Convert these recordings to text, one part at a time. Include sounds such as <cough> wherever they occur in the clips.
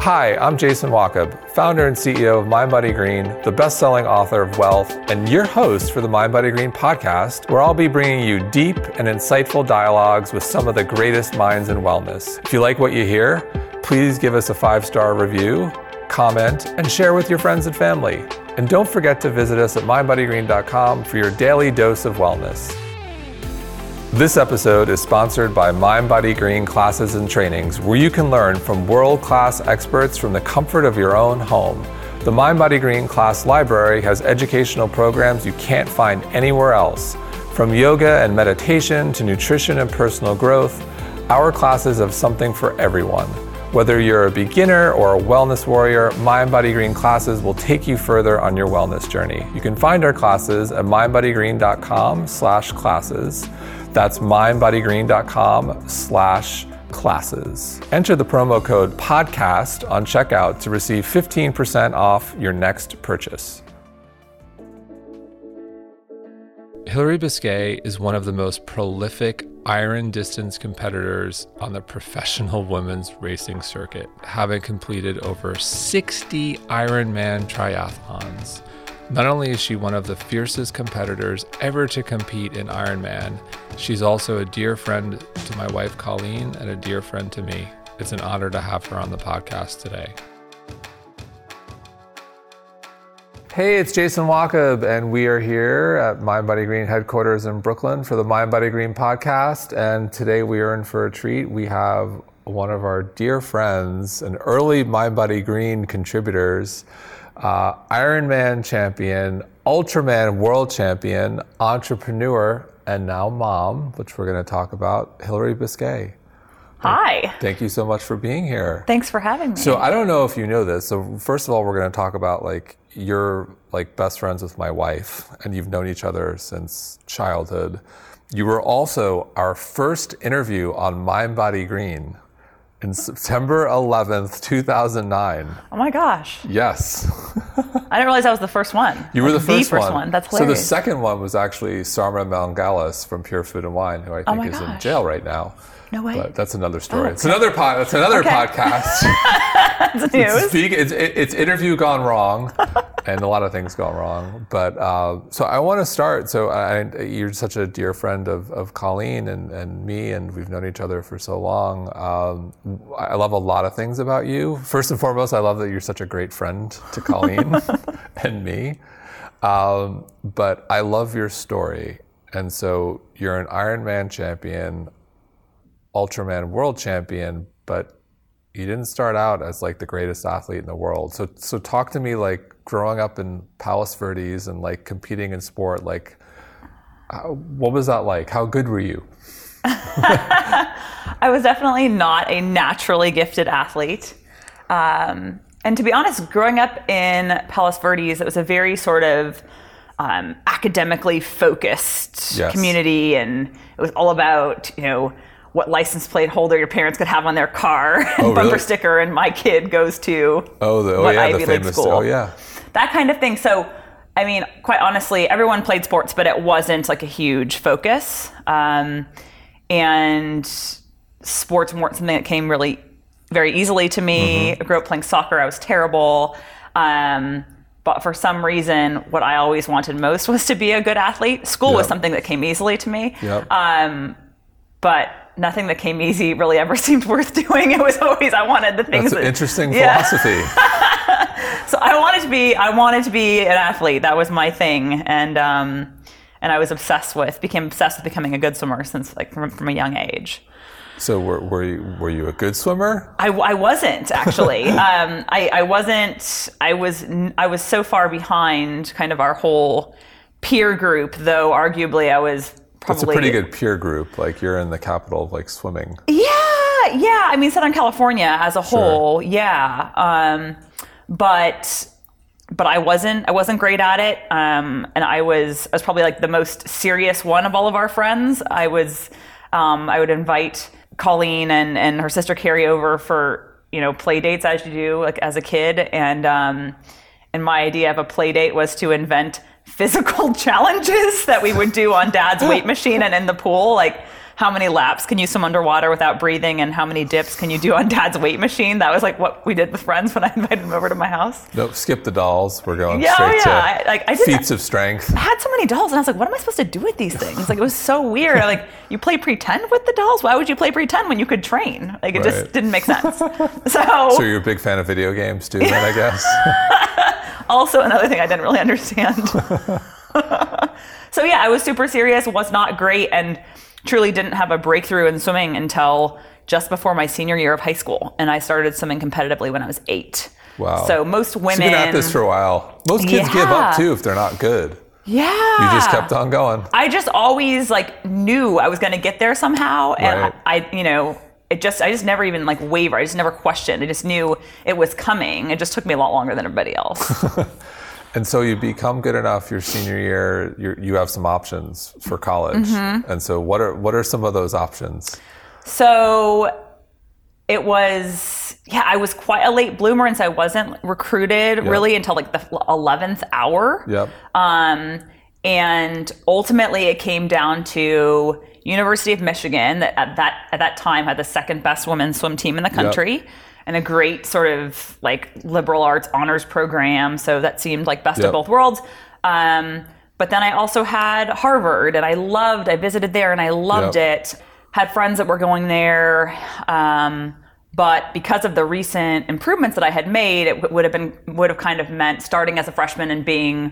Hi, I'm Jason Wachob, founder and CEO of MindBodyGreen, the best-selling author of Wealth, and your host for the MindBodyGreen podcast, where I'll be bringing you deep and insightful dialogues with some of the greatest minds in wellness. If you like what you hear, please give us a five-star review, comment, and share with your friends and family. And don't forget to visit us at mindbodygreen.com for your daily dose of wellness. This episode is sponsored by MindBodyGreen classes and trainings, where you can learn from world class experts from the comfort of your own home. The MindBodyGreen class library has educational programs you can't find anywhere else. From yoga and meditation to nutrition and personal growth, our classes have something for everyone. Whether you're a beginner or a wellness warrior, MindBodyGreen classes will take you further on your wellness journey. You can find our classes at mindbodygreen.com/classes. That's mindbodygreen.com slash classes. Enter the promo code podcast on checkout to receive 15% off your next purchase. Hillary Biscay is one of the most prolific iron distance competitors on the professional women's racing circuit, having completed over 60 Ironman triathlons. Not only is she one of the fiercest competitors ever to compete in Ironman, she's also a dear friend to my wife Colleen and a dear friend to me. It's an honor to have her on the podcast today. Hey, it's Jason Wachob, and we are here at MindBodyGreen headquarters in Brooklyn for the MindBodyGreen podcast. And today we are in for a treat. We have one of our dear friends, an early MindBodyGreen contributors, uh, Ironman champion, Ultraman world champion, entrepreneur, and now mom, which we're going to talk about, Hillary Biscay. Hi. Thank you so much for being here. Thanks for having me. So I don't know if you know this. So first of all, we're going to talk about like you're like best friends with my wife, and you've known each other since childhood. You were also our first interview on Mind Body Green in September 11th, 2009. oh my gosh. Yes. I didn't realize that was the first one. You were Like, the first, one. That's So the second one was actually Sarma Melngailis from Pure Food and Wine, who I oh think Oh is in jail right now. No way. But that's another story. Oh, It's another pod. That's another Okay. podcast. <laughs> That's news. Speak, it's, it's interview gone wrong, <laughs> and a lot of things gone wrong. But uh, so I want to start. So I, you're such a dear friend of, of Colleen and, and me, and we've known each other for so long. Um, I love a lot of things about you. First and foremost, I love that you're such a great friend to <laughs> Colleen and me. Um, but I love your story, and so you're an Ironman champion, Ultraman world champion, but you didn't start out as like the greatest athlete in the world. So so talk to me like growing up in Palos Verdes and like competing in sport. Like, how, what was that like? How good were you? <laughs> I was definitely not a naturally gifted athlete. Um, and to be honest, growing up in Palos Verdes, it was a very sort of um, academically focused Yes. community, and it was all about you know what license plate holder your parents could have on their car, and Oh, <laughs> bumper really? sticker, and my kid goes to Oh, the, oh what yeah, Ivy the League famous. school. Oh yeah. that kind of thing. So, I mean, quite honestly, everyone played sports, but it wasn't like a huge focus. Um, and sports weren't something that came really very easily to me. I grew up playing soccer. I was terrible. Um, but for some reason, what I always wanted most <laughs> was to be a good athlete. School was something that came easily to me. Yep. Um, but nothing that came easy really ever <laughs> seemed worth doing. It was always I wanted the things That's an that interesting Yeah. philosophy. <laughs> so I wanted to be I wanted to be an athlete. That was my thing, and um, and I was obsessed with became obsessed with becoming a good swimmer since like from, from a young age. So were, were you were you a good swimmer? I, I wasn't actually. <laughs> um, I, I wasn't. I was. I was so far behind kind of our whole peer group, though. Arguably, I was probably It's a pretty good peer group. Like you're in the capital of like swimming. Yeah, yeah. I mean, Southern California as a whole, yeah. Um, but but I wasn't I wasn't great at it. Um, and I was I was probably like the most serious one of all of our friends. I was um, I would invite Colleen and and her sister Carrie over for you know play dates as you do like as a kid and um, and my idea of a play date was to invent physical <laughs> challenges that we would do on dad's weight machine and in the pool like how many laps can you swim underwater without breathing and how many dips can you do on dad's weight machine. That was like what we did with friends when I <laughs> invited them over to my house. Nope, skip the dolls. We're going Yeah, oh, straight yeah. to I- like, I feats of strength. I had so many dolls and I was like, what am I supposed to do with these things? Like it was so weird. I'm like, you play pretend with the dolls? Why would you play pretend when you could train? Like it Right. just didn't make sense. <laughs> So, So you're a big fan of video games too, then I guess. <laughs> also another thing I didn't really understand. so yeah, I was super serious, was not great, and truly didn't have a breakthrough in swimming until just before my senior year of high school. And I started swimming competitively when I was eight. Wow. So most women So you've been at this for a while. Most kids give up too if they're not good. Yeah. You just kept on going. I just always like knew I was going to get there somehow, and Right. I, I, you know, it just I just never even like wavered. I just never questioned. I just knew it was coming. It just took me a lot longer than everybody else. <laughs> And so you become good enough your senior year. you you have some options for college. Mm-hmm. And so what are what are some of those options? so it was yeah, I was quite a late bloomer, and so I wasn't recruited really until like the eleventh hour. Yep. Um, and ultimately, it came down to University of Michigan that at that at that time had the second best women's swim team in the country. And a great sort of like liberal arts honors program. So that seemed like best Yep. of both worlds. Um, but then I also had Harvard and I loved, I visited there and I loved Yep. it. Had friends that were going there. Um, but because of the recent improvements that I had made, it w- would have been would have kind of meant starting as a freshman and being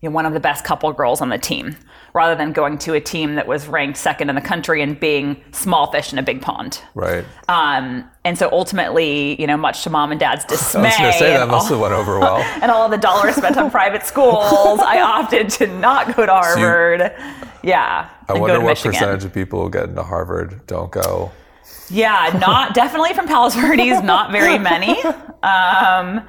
you know, one of the best couple girls on the team, rather than going to a team that was ranked second in the country and being small fish in a big pond. Right. Um, and so ultimately, you know, much to mom and dad's dismay, <laughs> I was going to say that and, must all, have went over well. <laughs> and all the dollars spent on private schools, I opted to not go to <laughs> Harvard. yeah, I wonder what Michigan. percentage of people who get into Harvard don't go. Yeah, not definitely from Palos Verdes, not very many. Um,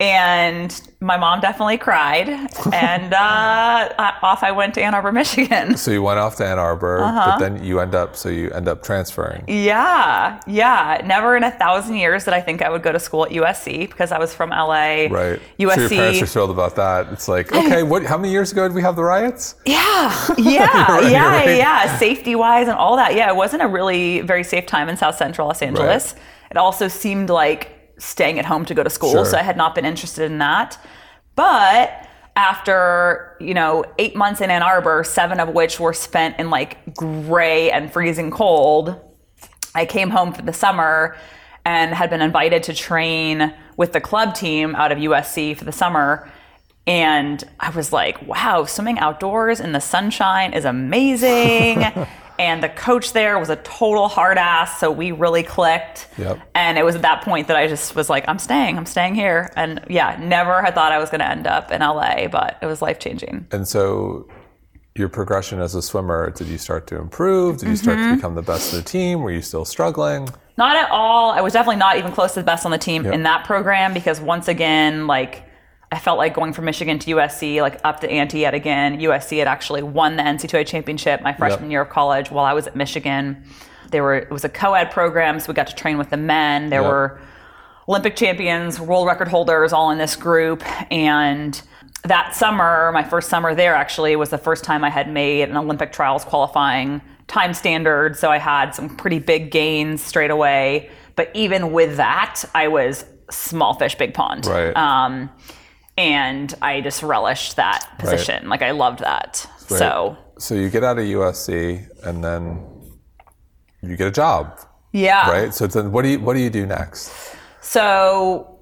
and my mom definitely cried, and uh, off I went to Ann Arbor, <laughs> Michigan. So you went off to Ann Arbor, Uh-huh. but then you end up so you end up transferring. Yeah, yeah. Never in a thousand years did I think I would go to school at USC because I was from LA. Right. USC. So your parents are thrilled about that. It's like, okay, what how many years ago did we have the riots? Yeah, <laughs> yeah, Right, yeah, right. yeah. Safety wise and all that. Yeah, it wasn't a really very safe time in South Central Los Angeles. It also seemed like staying at home to go to school, Sure. so I had not been interested in that. But after you know eight months in Ann Arbor, seven of which were spent in like gray and freezing cold, I came home for the summer and had been invited to train with the club team out of USC for the summer. And I was like, wow, swimming outdoors in the sunshine is amazing. <laughs> and the coach there was a total hard ass. So we really clicked. Yep. And it was at that point that I just was like, I'm staying, I'm staying here. And yeah, never had thought I was going to end up in LA, but it was life changing. And so your progression as a swimmer, did you start to improve? Did you start Mm-hmm. to become the best of the team? Were you still struggling? Not at all. I was definitely not even close to the best on the team Yep. in that program because once again, like I felt like going from Michigan to USC, like up the ante yet again. USC had actually won the NCAA championship my freshman Yep. year of college while I was at Michigan. They were it was a co-ed program, so we got to train with the men. There Yep. were Olympic champions, world record holders, all in this group. And that summer, my first summer there actually was the first time I had made an Olympic trials qualifying time standard. So I had some pretty big gains straight away. But even with that, I was small fish, big pond. Right. Um, and I just relished that position. Like I loved that. Right. So So you get out of USC and then you get a job, yeah. right? So then what do you what do you do next? So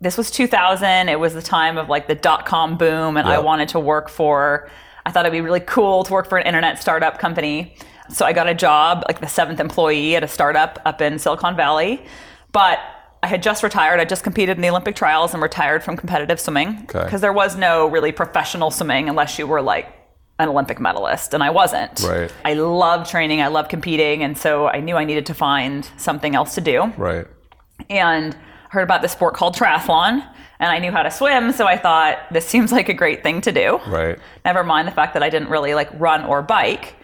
this was 2000. It was the time of like the dot com boom, and I wanted to work for. I thought it'd be really cool to work for an internet startup company. So I got a job, like the seventh employee at a startup up in Silicon Valley. But I had just retired. I just competed in the Olympic trials and retired from competitive swimming Okay. because there was no really professional swimming unless you were like an Olympic medalist, and I wasn't. Right. I love training. I love competing, and so I knew I needed to find something else to do Right. and heard about this sport called triathlon and I knew how to swim so I thought this seems like a great thing to do. Right. Never mind the fact that I didn't really like run or bike.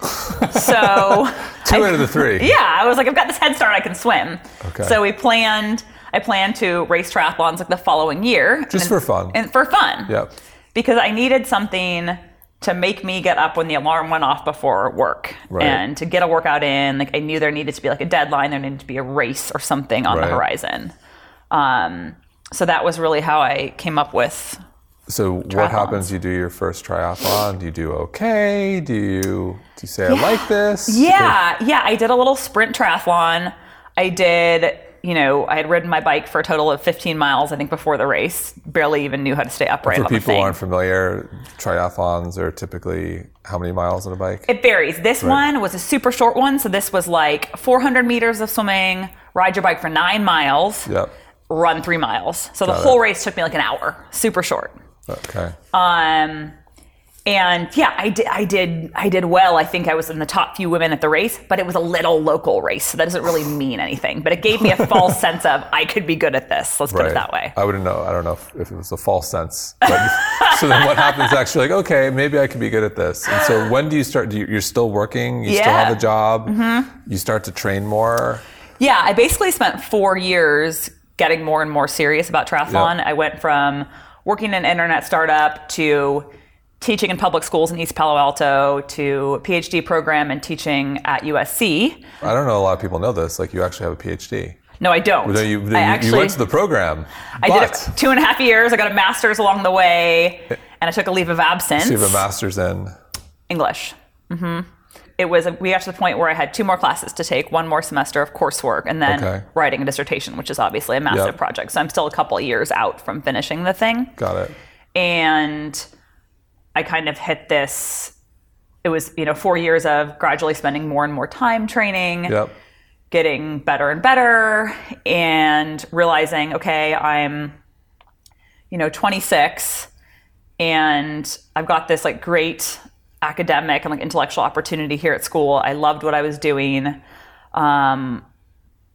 so <laughs> Two I- out of the three. yeah, I was like I've got this head start I can swim. Okay. So we planned I planned to race triathlons like the following year Just and, for fun. And for fun. Yep. Because I needed something to make me get up when the alarm went off before work Right. and to get a workout in. Like I knew there needed to be like a deadline, there needed to be a race or something on Right. the horizon. Um, so that was really how I came up with. So what happens? You do your first triathlon. Do you do okay? Do you do you say I like this? Yeah, yeah. I did a little sprint triathlon. I did. You know, I had ridden my bike for a total of 15 miles, I think, before the race. Barely even knew how to stay upright For people aren't familiar, triathlons are typically how many miles on a bike? It varies. This one was a super short one, so this was like 400 meters of swimming, ride your bike for nine miles, Yep. run three miles. So the Got it. whole race took me like an hour, super short. Okay. Um, and yeah, I did, I did, I did well. I think I was in the top few women at the race, but it was a little local race, so that doesn't really mean anything. But it gave me a false <laughs> sense of I could be good at this. Let's put it that way. I wouldn't know. I don't know if, if it was a false sense. But, <laughs> so then what happens actually? Like, okay, maybe I could be good at this. And so when do you start? Do you, you're still working? You still Yeah. Mm-hmm. have a job? You start to train more? Yeah, I basically spent four years getting more and more serious about triathlon. Yep. I went from working in an internet startup to teaching in public schools in East Palo Alto to a PhD program and teaching at USC. I don't know a lot of people know this. Like you actually have a PhD. No, I don't. No, you, you, I you actually went to the program. I did it two and a half years. I got a master's along the way, and I took a leave of absence. So you have a master's in. English. hmm It was we got to the point where I had two more classes to take, one more semester of coursework, and then Okay. writing a dissertation, which is obviously a massive Yep. project. So I'm still a couple of years out from finishing the thing, Got it. and I kind of hit this. It was you know four years of gradually spending more and more time training, Yep. getting better and better, and realizing okay, I'm you know 26 and I've got this like great academic and like intellectual opportunity here at school. I loved what I was doing. Um,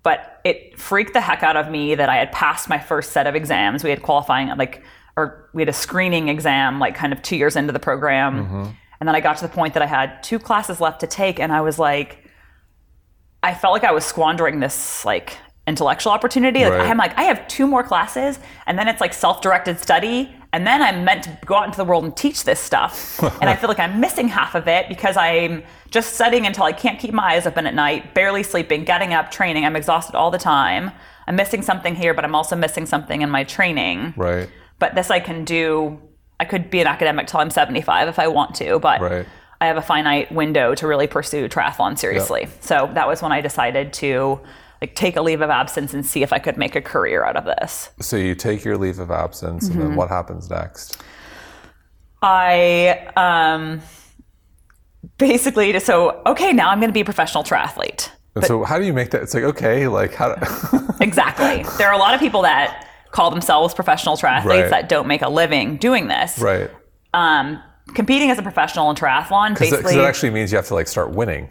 but it freaked the heck out of me that I had passed my first set of exams. We had qualifying like or we had a screening exam like kind of 2 years into the program. Mm-hmm. And then I got to the point that I had two classes left to take and I was like I felt like I was squandering this like intellectual opportunity. Like Right. I'm like, I have two more classes, and then it's like self-directed study, and then I'm meant to go out into the world and teach this stuff. <laughs> and I feel like I'm missing half of it because I'm just studying until I can't keep my eyes open at night, barely sleeping, getting up, training. I'm exhausted all the time. I'm missing something here, but I'm also missing something in my training. Right. But this I can do. I could be an academic till I'm 75 if I want to, but Right. I have a finite window to really pursue triathlon seriously. So that was when I decided to like take a leave of absence and see if I could make a career out of this. So you take your leave of absence, and Mm-hmm. then what happens next? I um basically just so okay, now I'm going to be a professional triathlete. And so how do you make that? It's like okay, like how? Exactly. there are a lot of people that call themselves professional triathletes Right. that don't make a living doing this. right. Um competing as a professional in triathlon basically it actually means you have to like start winning.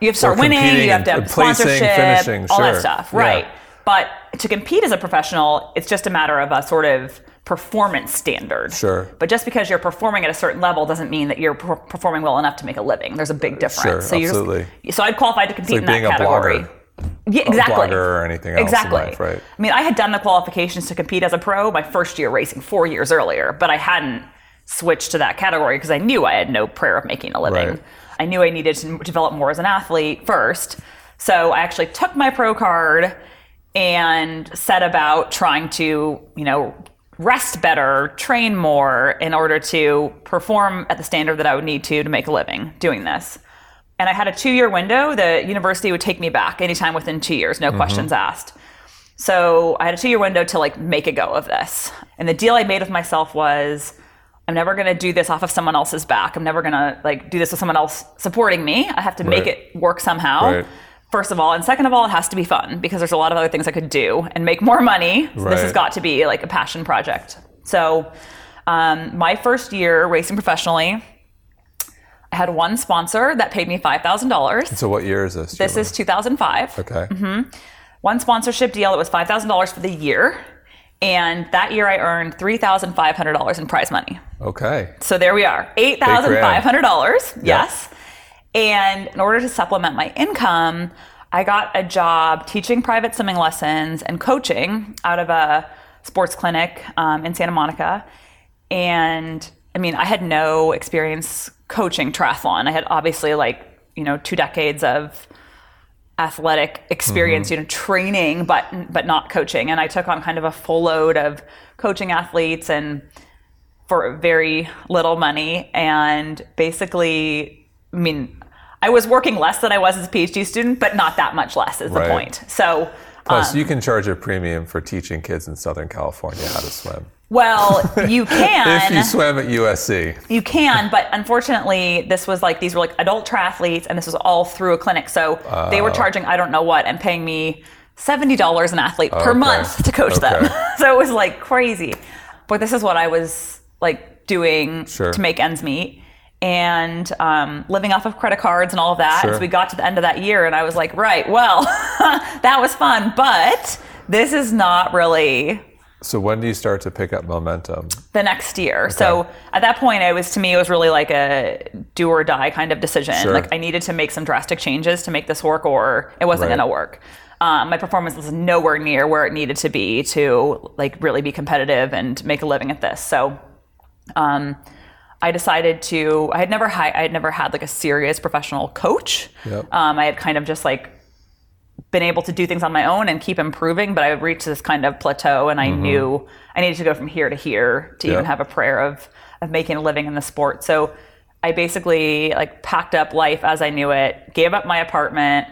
You have to start winning. You have to have and placing, sponsorship, finishing, all sure. that stuff, Yeah. right? But to compete as a professional, it's just a matter of a sort of performance standard. Sure. But just because you're performing at a certain level doesn't mean that you're per- performing well enough to make a living. There's a big difference. Sure, so you're absolutely. so I'd qualified to compete like in that category. blogger. Yeah, exactly. blogger or anything else in Exactly. life, right. I mean, I had done the qualifications to compete as a pro my first year racing four years earlier, but I hadn't switched to that category because I knew I had no prayer of making a living. Right. I knew I needed to develop more as an athlete first. So I actually took my pro card and set about trying to, you know, rest better, train more in order to perform at the standard that I would need to to make a living doing this. And I had a two year window. The university would take me back anytime within two years, no questions asked. So I had a two year window to like make a go of this. And the deal I made with myself was I'm never going to do this off of someone else's back. I'm never going to like do this with someone else supporting me. I have to make it work somehow. Right. First of all, and second of all, it has to be fun because there's a lot of other things I could do and make more money. So This has got to be like a passion project. So, um, my first year racing professionally, had one sponsor that paid me five thousand dollars. So what year is this? This is 2005 remember? okay. one sponsorship deal that was $5,000 for the year. And that year I earned $3,500 in prize money. Okay. So there we are $8,500. Yes. And in order to supplement my income, I got a job teaching private swimming lessons and coaching out of a sports clinic um, in Santa Monica. And I mean, I had no experience coaching triathlon. I had obviously like, you know, two decades of athletic experience, mm-hmm. you know, training, but but not coaching. And I took on kind of a full load of coaching athletes and for very little money. And basically, I mean, I was working less than I was as a PhD student, but not that much less is the point. So Plus, um, you can charge a premium for teaching kids in Southern California how to swim. Well, you can. <laughs> If you swim at USC. You can, but unfortunately, this was like these were like adult triathletes, and this was all through a clinic. So they were charging I don't know what and paying me seventy dollars an athlete per month to coach them. <laughs> So it was like crazy. But this is what I was like doing Sure. to make ends meet. And um, living off of credit cards and all of that. Sure. So we got to the end of that year, and I was like, right, well, <laughs> that was fun, but this is not really So when do you start to pick up momentum? the next year. So at that point, it was to me, it was really like a do or die kind of decision. Sure. Like I needed to make some drastic changes to make this work, or it wasn't Right. going to work. Um, my performance was nowhere near where it needed to be to like really be competitive and make a living at this. So um, I decided to. I had never had. I had never had like a serious professional coach. Yep. Um, I had kind of just like been able to do things on my own and keep improving, but I reached this kind of plateau, and I knew I needed to go from here to here to even Mm-hmm. Have a prayer of of making a living in the sport. So I basically like packed up life as I knew it, gave up my apartment,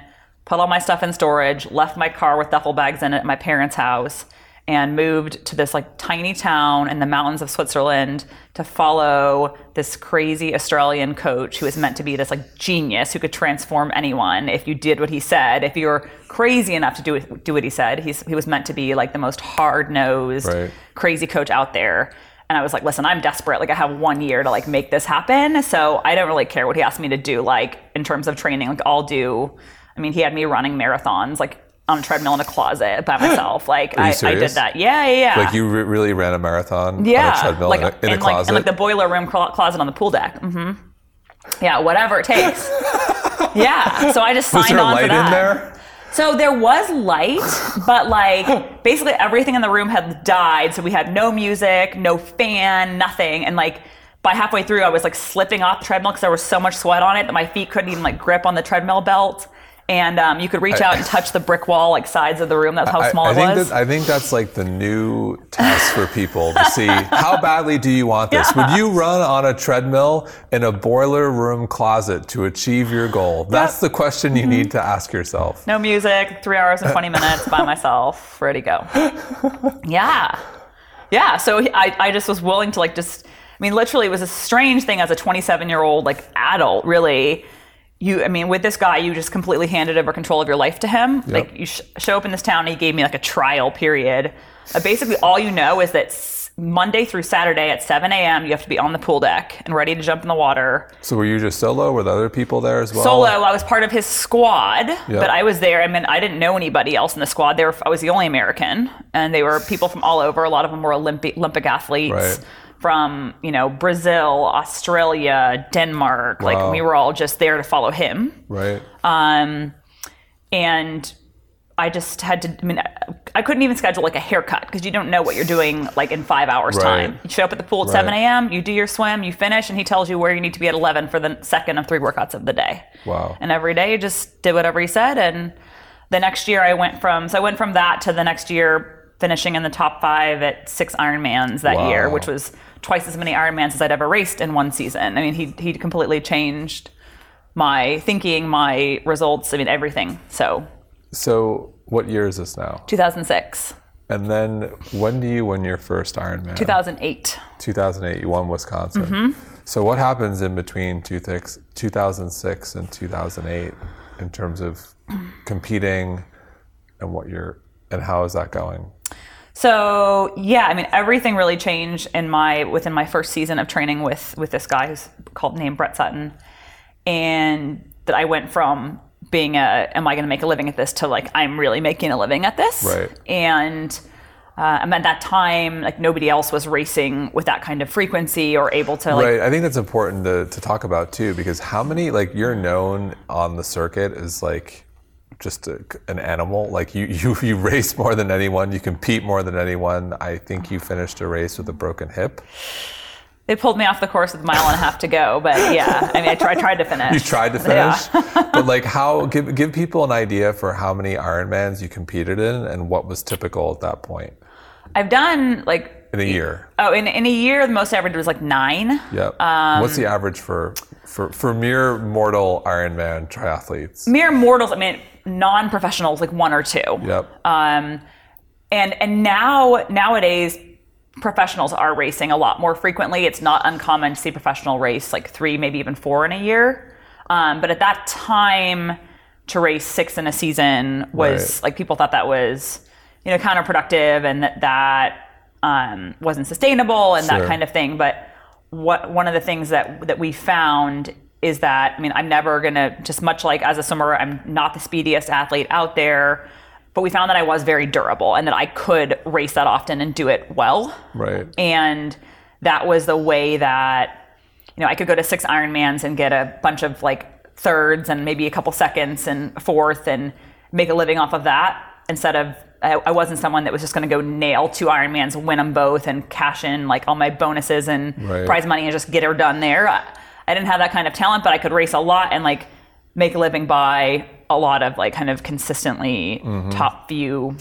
put all my stuff in storage, left my car with duffel bags in it at my parents' house, and moved to this like tiny town in the mountains of Switzerland to follow this crazy Australian coach who was meant to be this like genius who could transform anyone if you did what he said. If you were crazy enough to do do what he said, he's, he was meant to be like the most hard nosed, Right. crazy coach out there. And I was like, listen, I'm desperate. Like I have one year to like make this happen. So I don't really care what he asked me to do, like in terms of training. Like I'll do I mean, he had me running marathons like on a treadmill in a closet by myself. Like I, I did that. Yeah, yeah, yeah. Like you re- really ran a marathon yeah. on a treadmill like in a, in a in, like, closet? in like the boiler room clo- closet on the pool deck. Mm-hmm. Yeah, whatever it takes. <laughs> yeah. So I just signed Was there on light for that. in there? So there was light, but like basically everything in the room had died. So we had no music, no fan, nothing. And like by halfway through, I was like slipping off the treadmill because there was so much sweat on it that my feet couldn't even like grip on the treadmill belt. And um, you could reach out and touch the brick wall, like sides of the room. That's how I, small I it think was. That, I think that's like the new test for people to see <laughs> how badly do you want this? Would you run on a treadmill in a boiler room closet to achieve your goal? That's the question Mm-hmm. you need to ask yourself. No music, three hours and 20 minutes by <laughs> myself, ready to go. Yeah. Yeah. So I, I just was willing to like just, I mean, literally it was a strange thing as a 27 year old, like adult, really. You, I mean, with this guy, you just completely handed over control of your life to him. Like you sh- show up in this town and he gave me like a trial period. Uh, basically, all you know is that s- Monday through Saturday at 7 a.m., you have to be on the pool deck and ready to jump in the water. So were you just solo? Were there other people there as well? Solo, I was part of his squad, but I was there. I mean, I didn't know anybody else in the squad. They were, I was the only American, and they were people from all over. A lot of them were Olympic Olympic athletes Right. From you know Brazil, Australia, Denmark. Wow. Like we were all just there to follow him. Right. Um, and I just had to. I mean, I couldn't even schedule like a haircut because you don't know what you're doing like in five hours Right. time. You show up at the pool at Right. 7 a.m. You do your swim, you finish, and he tells you where you need to be at 11 for the second of three workouts of the day. Wow. And every day, you just did whatever he said. And the next year, I went from so I went from that to the next year finishing in the top five at six Ironmans that Wow. year, which was twice as many Ironmans as I'd ever raced in one season. I mean, he he completely changed my thinking, my results. I mean, everything. So So what year is this now? 2006, And then when do you win your first Ironman? 2008. 2008, you won Wisconsin. Mm-hmm. So what happens in between 2006 and 2008 in terms of competing and what you're and how is that going? So yeah, I mean everything really changed in my within my first season of training with with this guy who's called named Brett Sutton, and that I went from being a am I going to make a living at this to like I'm really making a living at this, Right. And uh, and at that time, like nobody else was racing with that kind of frequency or able to like right. I think that's important to, to talk about too, because how many like you're known on the circuit is like just a, an animal. Like you, you, <laughs> you race more than anyone. You compete more than anyone. I think you finished a race with a broken hip. they pulled me off the course with a mile and a half to go. But yeah, I mean, I, I tried to finish. You tried to finish, yeah. <laughs> but like, how give give people an idea for how many Ironmans you competed in and what was typical at that point. I've done like in a year. Oh, in, in a year, the most average was like nine. Yep. Um, What's the average for, for for mere mortal Ironman triathletes? Mere mortals. I mean, non-professionals, like one or two. Yep. Um, and and now nowadays professionals are racing a lot more frequently. It's not uncommon to see professional race like three, maybe even four in a year. Um, but at that time, to race six in a season was right. like people thought that was you know counterproductive and that that um, wasn't sustainable and sure. that kind of thing. But what one of the things that that we found is that I mean I'm never gonna just much like as a swimmer I'm not the speediest athlete out there but we found that I was very durable and that I could race that often and do it well. Right. And that was the way that, you know, I could go to six Ironmans and get a bunch of like thirds and maybe a couple seconds and fourth and make a living off of that instead of I, I wasn't someone that was just going to go nail two Ironmans, win them both, and cash in like all my bonuses and right. prize money and just get her done there. I, didn't have that kind of talent, but I could race a lot and like make a living by a lot of like kind of consistently mm-hmm. top few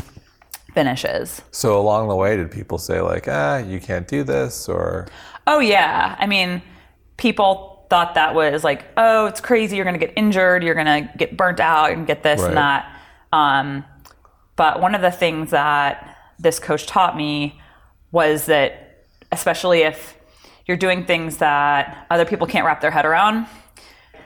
finishes. So along the way, did people say like, ah, you can't do this, or? Oh yeah, I mean, people thought that was like, oh, it's crazy. You're going to get injured. You're going to get burnt out and get this right. and that. Um, but one of the things that this coach taught me was that, especially if you're doing things that other people can't wrap their head around,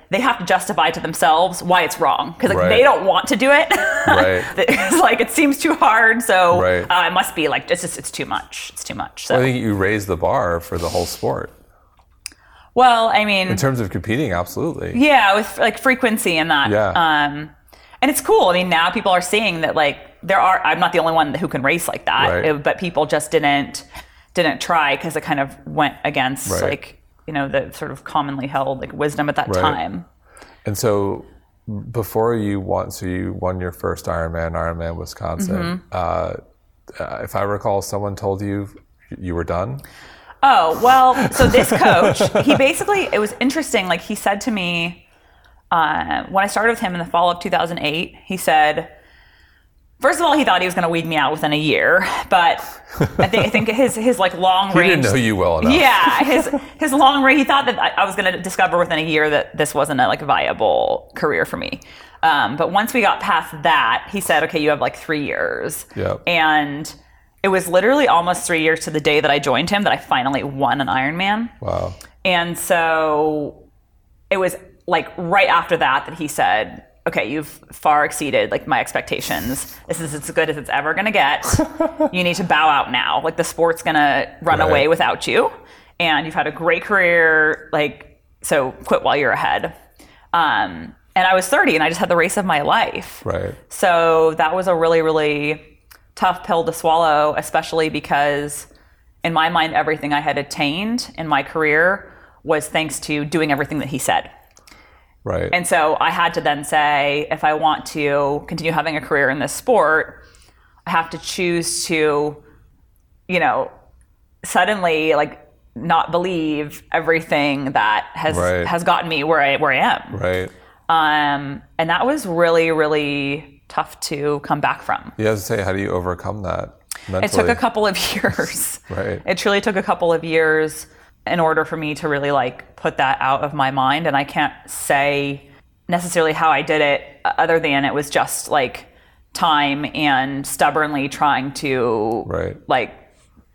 they have to justify to themselves why it's wrong because like, right. they don't want to do it. right. <laughs> it's like it seems too hard, so right. uh, it must be like it's just it's too much. It's too much. So well, I think you raise the bar for the whole sport. Well, I mean, in terms of competing, absolutely. Yeah, with like frequency and that. Yeah. Um, and it's cool. I mean, now people are seeing that like there are. I'm not the only one who can race like that, right. it, but people just didn't didn't try because it kind of went against right. like you know the sort of commonly held like wisdom at that right. time. And so before you won, so you won your first Ironman, Ironman Wisconsin. Mm-hmm. Uh, uh, if I recall, someone told you you were done. Oh well, so this coach, he basically it was interesting. Like he said to me uh, when I started with him in the fall of 2008, he said First of all, he thought he was going to weed me out within a year, but I think I think his his like long range. <laughs> He didn't know you well enough. Yeah, his his long range. He thought that I, I was going to discover within a year that this wasn't a like viable career for me. Um, but once we got past that, he said, "Okay, you have like three years." Yeah. And it was literally almost three years to the day that I joined him that I finally won an Ironman. Wow. And so it was like right after that that he said, okay, you've far exceeded like my expectations. This is as good as it's ever gonna get. <laughs> you need to bow out now. Like the sport's gonna run right. away without you. And you've had a great career, like so quit while you're ahead. Um, and I was 30 and I just had the race of my life. Right. So that was a really, really tough pill to swallow, especially because in my mind, everything I had attained in my career was thanks to doing everything that he said. Right. And so I had to then say, if I want to continue having a career in this sport, I have to choose to, you know, suddenly like not believe everything that has right. has gotten me where I where I am. Right. Um, and that was really really tough to come back from. You have to say, how do you overcome that? Mentally? It took a couple of <laughs> years. right. It truly took a couple of years in order for me to really like put that out of my mind. And I can't say necessarily how I did it other than it was just like time and stubbornly trying to right. like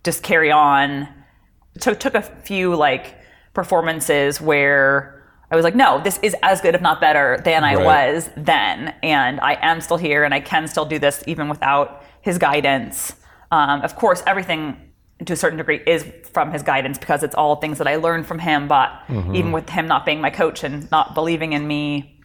just carry on. Took took a few like performances where I was like, no, this is as good, if not better, than I right. was then, and I am still here, and I can still do this even without his guidance. Um, of course, everything to a certain degree is from his guidance because it's all things that I learned from him. But mm-hmm. even with him not being my coach and not believing in me,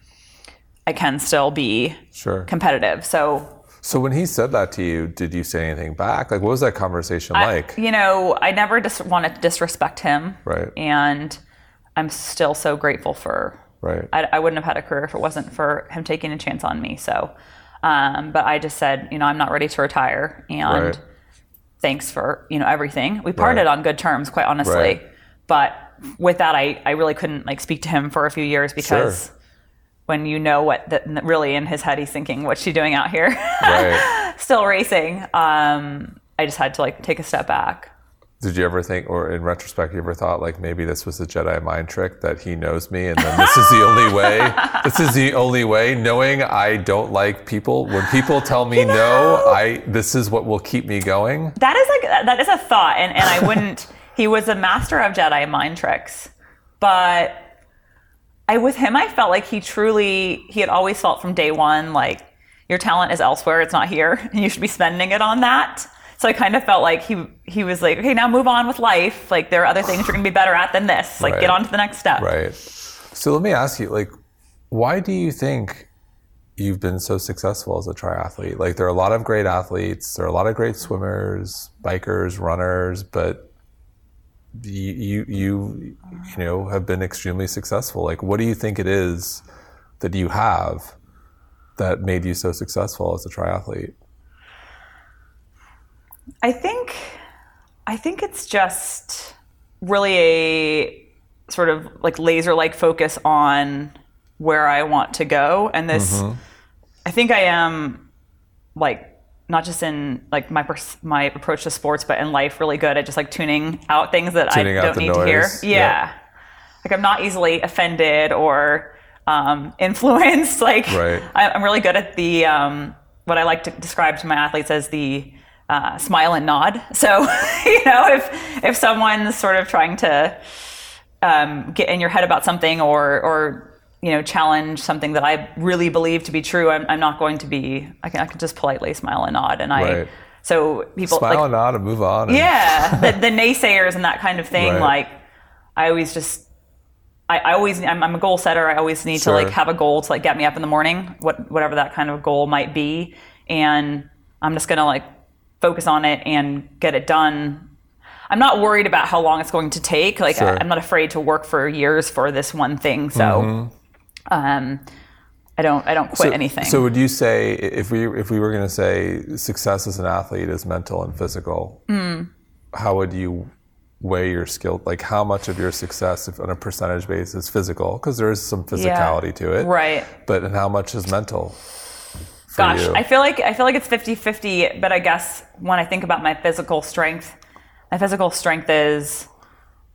I can still be sure. competitive. So so when he said that to you, did you say anything back? Like, what was that conversation I, like? You know, I never just wanted to disrespect him. Right. And I'm still so grateful for. Right. I, I wouldn't have had a career if it wasn't for him taking a chance on me. So, um, but I just said, you know, I'm not ready to retire, and. Right thanks for you know everything. We parted right. on good terms, quite honestly. Right. but with that, I, I really couldn't like speak to him for a few years because Sure. when you know what that really in his head he's thinking, what's she doing out here? Right. <laughs> Still racing. Um, I just had to like take a step back. Did you ever think, or in retrospect, you ever thought like maybe this was a Jedi mind trick that he knows me, and then this is the only <laughs> way. This is the only way. Knowing I don't like people, when people tell me no, I this is what will keep me going. That is like that is a thought, and, and I wouldn't. <laughs> he was a master of Jedi mind tricks, but I with him, I felt like he truly he had always felt from day one like your talent is elsewhere, it's not here, <laughs> and you should be spending it on that. So I kind of felt like he he was like, okay, now move on with life. Like there are other things you're going to be better at than this. Like Right. get on to the next step. Right. So let me ask you, like, why do you think you've been so successful as a triathlete? Like, there are a lot of great athletes, there are a lot of great swimmers, bikers, runners, but you, you, you, you know, have been extremely successful. Like, what do you think it is that you have that made you so successful as a triathlete? I think I think it's just really a sort of like laser like focus on where I want to go and this I think I am like not just in like my pers- my approach to sports but in life really good at just like tuning out things that Tuning I don't need to hear. Yeah. Yeah. Like I'm not easily offended or um, <laughs> influenced. Like Right. I, I'm really good at the um, what I like to describe to my athletes as the uh, smile and nod. So <laughs> you know, if if someone's sort of trying to um, get in your head about something or or you know challenge something that I really believe to be true, I'm, I'm not going to be. I can I can just politely smile and nod, and I. Right. So people Smile like and nod and move on. and- yeah, <laughs> the, the naysayers and that kind of thing. Right. Like, I always just, I, I always, I'm, I'm a goal setter. I always need Sure. to like have a goal to like get me up in the morning, what whatever that kind of goal might be, and I'm just gonna like focus on it and get it done. I'm not worried about how long it's going to take. Like, Sure. I, am not afraid to work for years for this one thing. So, um, I don't, I don't quit anything. Mm-hmm. So would you say if we if we were going to say success as an athlete is mental and physical, Hmm. how would you weigh your skill? Like how much of your success, if on a percentage basis, is physical? Because there is some physicality to it, right. But and how much is mental? Gosh, you? I feel like I feel like it's 50-50, but I guess when I think about my physical strength, my physical strength is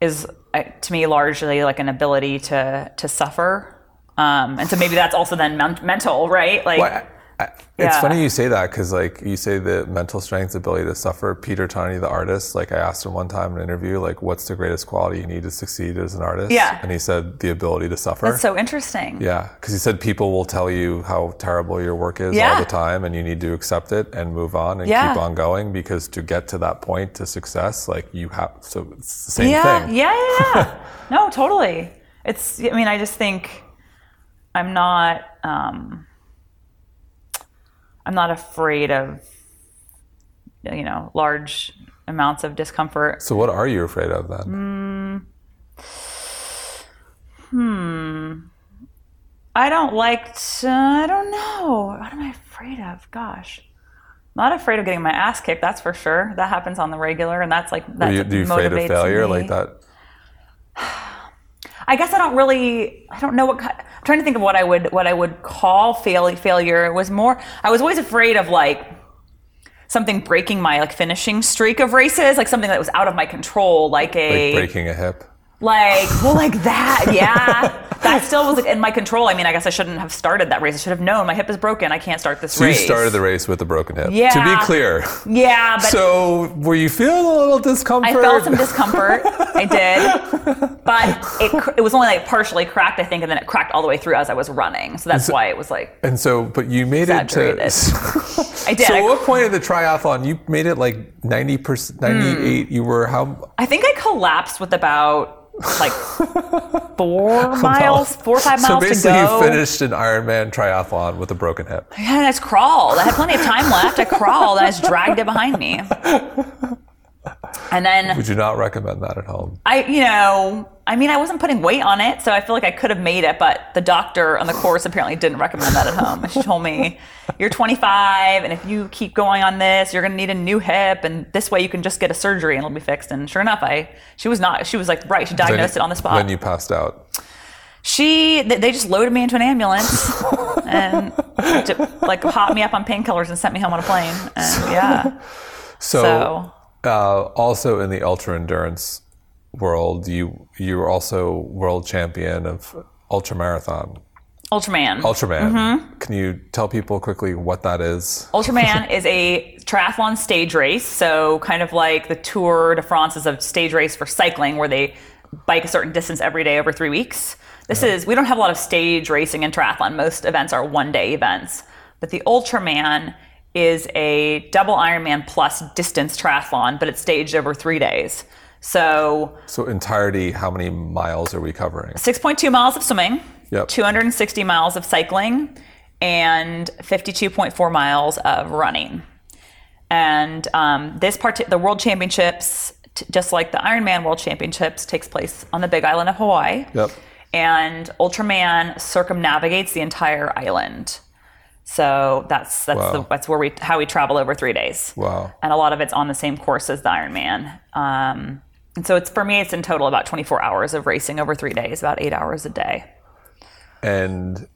is uh, to me largely like an ability to to suffer. Um, and so maybe that's also then men- mental, right? Like Well, I- I- it's Yeah. funny you say that because like you say the mental strength, ability to suffer. Peter Tunney, the artist, like I asked him one time in an interview, like, what's the greatest quality you need to succeed as an artist? Yeah. and he said the ability to suffer. that's so interesting. Yeah, because he said people will tell you how terrible your work is Yeah. all the time, and you need to accept it and move on and Yeah. keep on going. Because to get to that point to success, like you have, so it's the same yeah, thing. yeah, yeah, yeah. <laughs> no, totally. It's. I mean, I just think I'm not. Um, I'm not afraid of you know large amounts of discomfort. So what are you afraid of then? Hmm. I don't like. To, I don't know. What am I afraid of? Gosh. Not afraid of getting my ass kicked, that's for sure. That happens on the regular, and that's like Are that's you, do you afraid of failure me. like that? <sighs> I guess I don't really. I don't know what. I'm trying to think of what I would what I would call fail, failure. It was more. I was always afraid of like something breaking my like finishing streak of races, like something that was out of my control, like a Like breaking a hip? like well like that. Yeah, <laughs> that still was in my control. I mean, I guess I shouldn't have started that race. I should have known my hip is broken. I can't start this So race. you started the race with a broken hip. Yeah. To be clear. Yeah, but So were you feeling a little discomfort? I felt some discomfort. I did, but it it was only like partially cracked, I think, and then it cracked all the way through as I was running. So that's why it was like and so, but you made it to. <laughs> I did. So I- what point of the triathlon you made it like ninety percent, ninety eight? Hmm. You were how? I think I collapsed with about like <laughs> four miles, four or five So miles to basically, go. you finished an Ironman triathlon with a broken hip. Yeah, I just crawled. I had plenty of time left. I crawled and I just dragged it behind me. <laughs> And then Would you not recommend that at home? I, you know, I mean, I wasn't putting weight on it, so I feel like I could have made it, but the doctor on the course apparently didn't recommend that at home. She told me, you're 25, and if you keep going on this, you're going to need a new hip, and this way you can just get a surgery and it'll be fixed. And sure enough, I, she was not, she was like, right, she diagnosed it on the spot. Then you passed out. She, they just loaded me into an ambulance and <laughs> to, like hopped me up on painkillers and sent me home on a plane. And <laughs> yeah, So, so uh, also in the ultra endurance world, you you were also world champion of ultra marathon. Ultraman. Ultraman. Mm-hmm. Can you tell people quickly what that is? Ultraman <laughs> is a triathlon stage race, so kind of like the Tour de France is a stage race for cycling where they bike a certain distance every day over three weeks. This is, we don't have a lot of stage racing in triathlon. Most events are one day events. But the Ultraman is a double Ironman plus distance triathlon, but it's staged over three days. So So entirety, how many miles are we covering? 6.2 miles of swimming, Yep. 260 miles of cycling, and 52.4 miles of running. And um, this part, the World Championships, t- just like the Ironman World Championships, takes place on the Big Island of Hawaii. Yep. And Ultraman circumnavigates the entire island. So that's that's the, that's where we how we travel over three days Wow. and a lot of it's on the same course as the Ironman. Um, and so it's for me, it's in total about 24 hours of racing over three days, about eight hours a day. And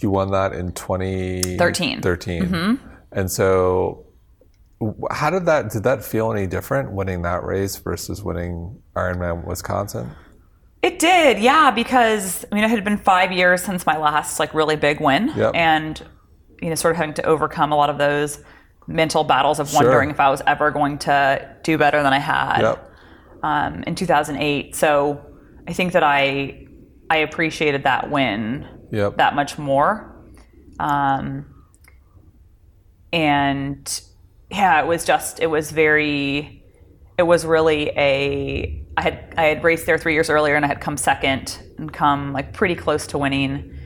you won that in 2013. 13. 13. And so how did that did that feel any different winning that race versus winning Ironman Wisconsin? It did, yeah, because I mean, it had been five years since my last like really big win, Yep. and you know, sort of having to overcome a lot of those mental battles of wondering if I was ever going to do better than I had. Yep. um, in 2008. So I think that I I appreciated that win Yep. that much more. Um, and yeah, it was just it was very it was really a I had I had raced there three years earlier and I had come second and come like pretty close to winning.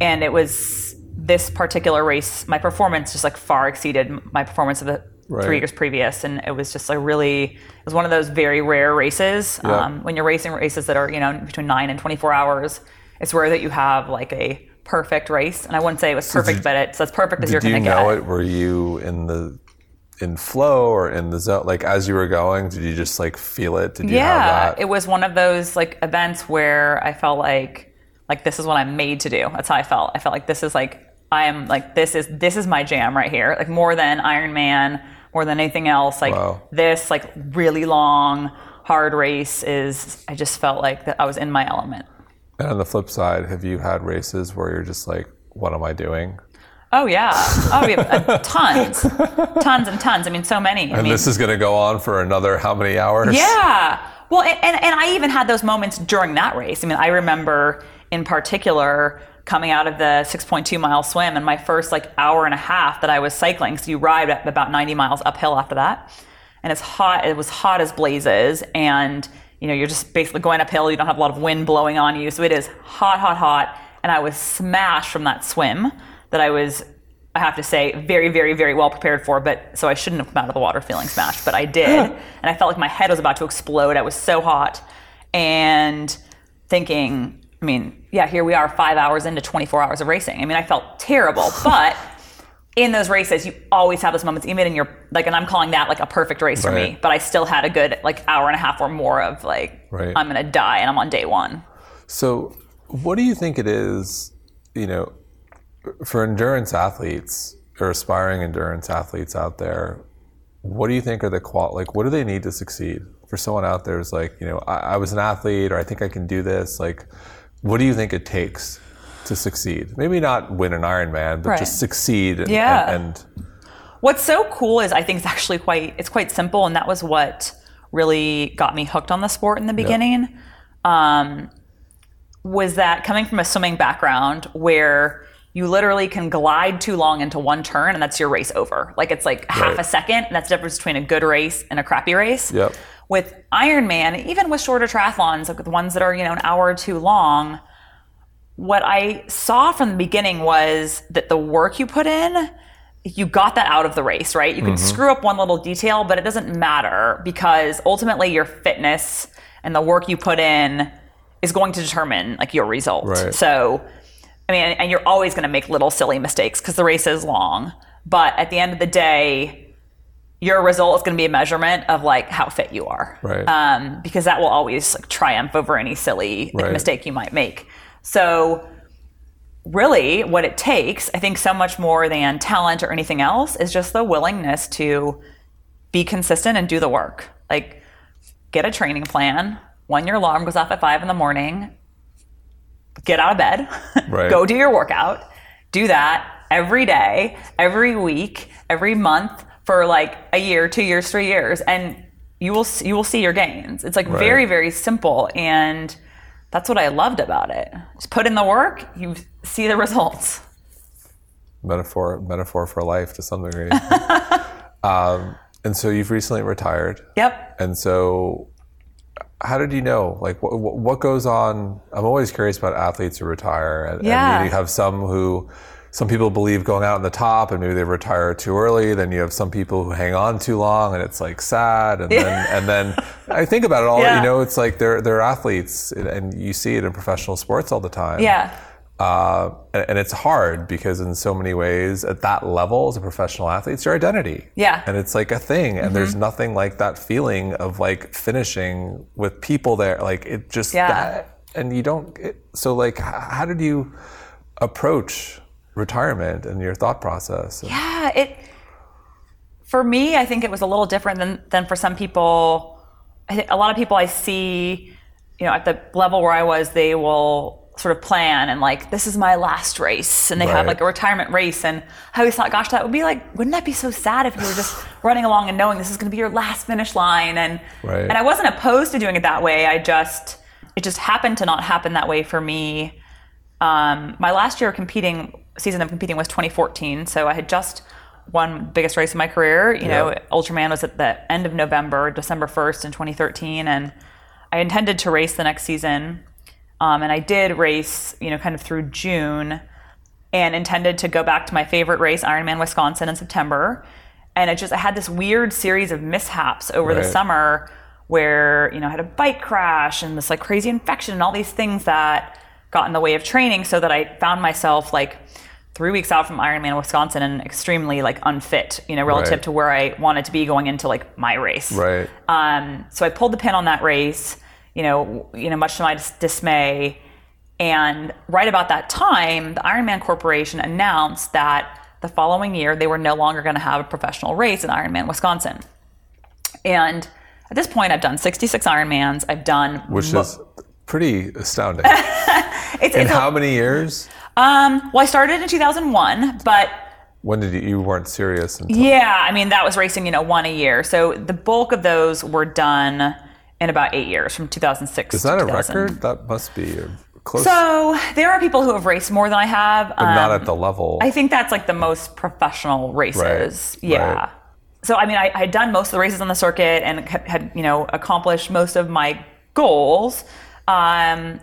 And it was this particular race, my performance just like far exceeded my performance of the Right. three years previous, and it was just like really it was one of those very rare races. Yeah. Um, when you're racing races that are you know between nine and 24 hours, it's rare that you have like a perfect race. And I wouldn't say it was perfect, did- but it's as perfect as you're Did you going to know get. it? Were you in the in flow or in the zone? Like as you were going, did you just like feel it? Did you yeah, have that? it was one of those like events where I felt like like this is what I'm made to do. That's how I felt. I felt like this is like I am like this is this is my jam right here. Like more than Ironman, more than anything else. Like Wow. this like really long hard race is. I just felt like that I was in my element. and on the flip side, have you had races where you're just like, what am I doing? Oh yeah. Oh yeah. uh, tons, <laughs> tons and tons. I mean, so many. I And mean, this is going to go on for another how many hours? Yeah. Well, and, and, and I even had those moments during that race. I mean, I remember in particular coming out of the 6.2 mile swim and my first like hour and a half that I was cycling. So you ride at about 90 miles uphill after that. And it's hot. It was hot as blazes. And, you know, you're just basically going uphill. You don't have a lot of wind blowing on you. So it is hot, hot, hot. And I was smashed from that swim that I was I have to say, very, very, very well prepared for. But so I shouldn't have come out of the water feeling smashed, but I did, and I felt like my head was about to explode. I was so hot, and thinking, I mean, yeah, here we are, five hours into 24 hours of racing. I mean, I felt terrible, <sighs> but in those races, you always have those moments, even in your like, and I'm calling that like a perfect race for me. But I still had a good like hour and a half or more of like, Right. I'm gonna die, and I'm on day one. So, what do you think it is, you know, for endurance athletes or aspiring endurance athletes out there? What do you think are the qual like? What do they need to succeed? For someone out there who's like, you know, I, I was an athlete, or I think I can do this. Like, what do you think it takes to succeed? Maybe not win an Ironman, but Right. just succeed. And, Yeah. and, and What's so cool is I think it's actually quite it's quite simple, and that was what really got me hooked on the sport in the beginning. Um, was that coming from a swimming background where you literally can glide too long into one turn and that's your race over. Like it's like half Right. a second, and that's the difference between a good race and a crappy race. Yep. With Ironman, even with shorter triathlons, like the ones that are you know an hour or two long, what I saw from the beginning was that the work you put in you got that out of the race, right? You can mm-hmm. screw up one little detail, but it doesn't matter because ultimately your fitness and the work you put in is going to determine like your result. Right. So, I mean, and you're always going to make little silly mistakes because the race is long. But at the end of the day, your result is going to be a measurement of like how fit you are. Right. Um, because that will always like, triumph over any silly Right. mistake you might make. So, really what it takes, I think so much more than talent or anything else, is just the willingness to be consistent and do the work. Like get a training plan. When your alarm goes off at five in the morning, get out of bed, <laughs> Right. go do your workout, do that every day, every week, every month for like a year, two years, three years, and you will you will see your gains. It's like Right. very very simple, and that's what I loved about it. Just put in the work, you see the results. Metaphor, metaphor for life to some degree. <laughs> <laughs> um, and so you've recently retired. Yep. And so, how did you know? Like, what, what goes on? I'm always curious about athletes who retire. And, Yeah. and you have some who, some people believe going out on the top and maybe they retire too early. Then you have some people who hang on too long and it's like sad. And then, <laughs> and then I think about it all, Yeah. you know, it's like they're, they're athletes and- you see it in professional sports all the time. Yeah. Uh, and, and it's hard because in so many ways at that level as a professional athlete it's your identity Yeah. and it's like a thing and there's nothing like that feeling of like finishing with people there like it just Yeah. that and you don't it, so like how did you approach retirement and your thought process Yeah, it for me, I think it was a little different than than for some people. I think a lot of people I see, you know, at the level where I was, they will sort of plan and like, this is my last race, and they Right. have like a retirement race. And I always thought, gosh, that would be like, wouldn't that be so sad if you were just <sighs> running along and knowing this is going to be your last finish line? And Right. and I wasn't opposed to doing it that way. I just it just happened to not happen that way for me. Um, my last year competing season of competing was 2014, so I had just won biggest race of my career. You know, Ultraman was at the end of November, December 1st in 2013, and I intended to race the next season, um, and I did race. You know, kind of through June, and intended to go back to my favorite race, Ironman Wisconsin, in September. And it just I had this weird series of mishaps over the summer where you know I had a bike crash and this like crazy infection and all these things that got in the way of training, so that I found myself like three weeks out from Ironman Wisconsin and extremely like unfit, you know, relative Right. to where I wanted to be going into like my race. right Um, so I pulled the pin on that race, you know, you know, much to my dis- dismay. And right about that time, the Ironman Corporation announced that the following year they were no longer going to have a professional race in Ironman Wisconsin. And at this point, I've done 66 Ironmans. I've done which mo- is pretty astounding <laughs> it's, in it's a- how many years um, well, I started in 2001, but when did you you weren't serious until Yeah, I mean that was racing, you know, one a year. So the bulk of those were done in about eight years, from 2006. is that to a 2000. record that must be close So there are people who have raced more than I have. but not Um, at the level I think that's like the most professional races. Right, Yeah. right. So I mean, I, I had done most of the races on the circuit and had you know accomplished most of my goals. Um,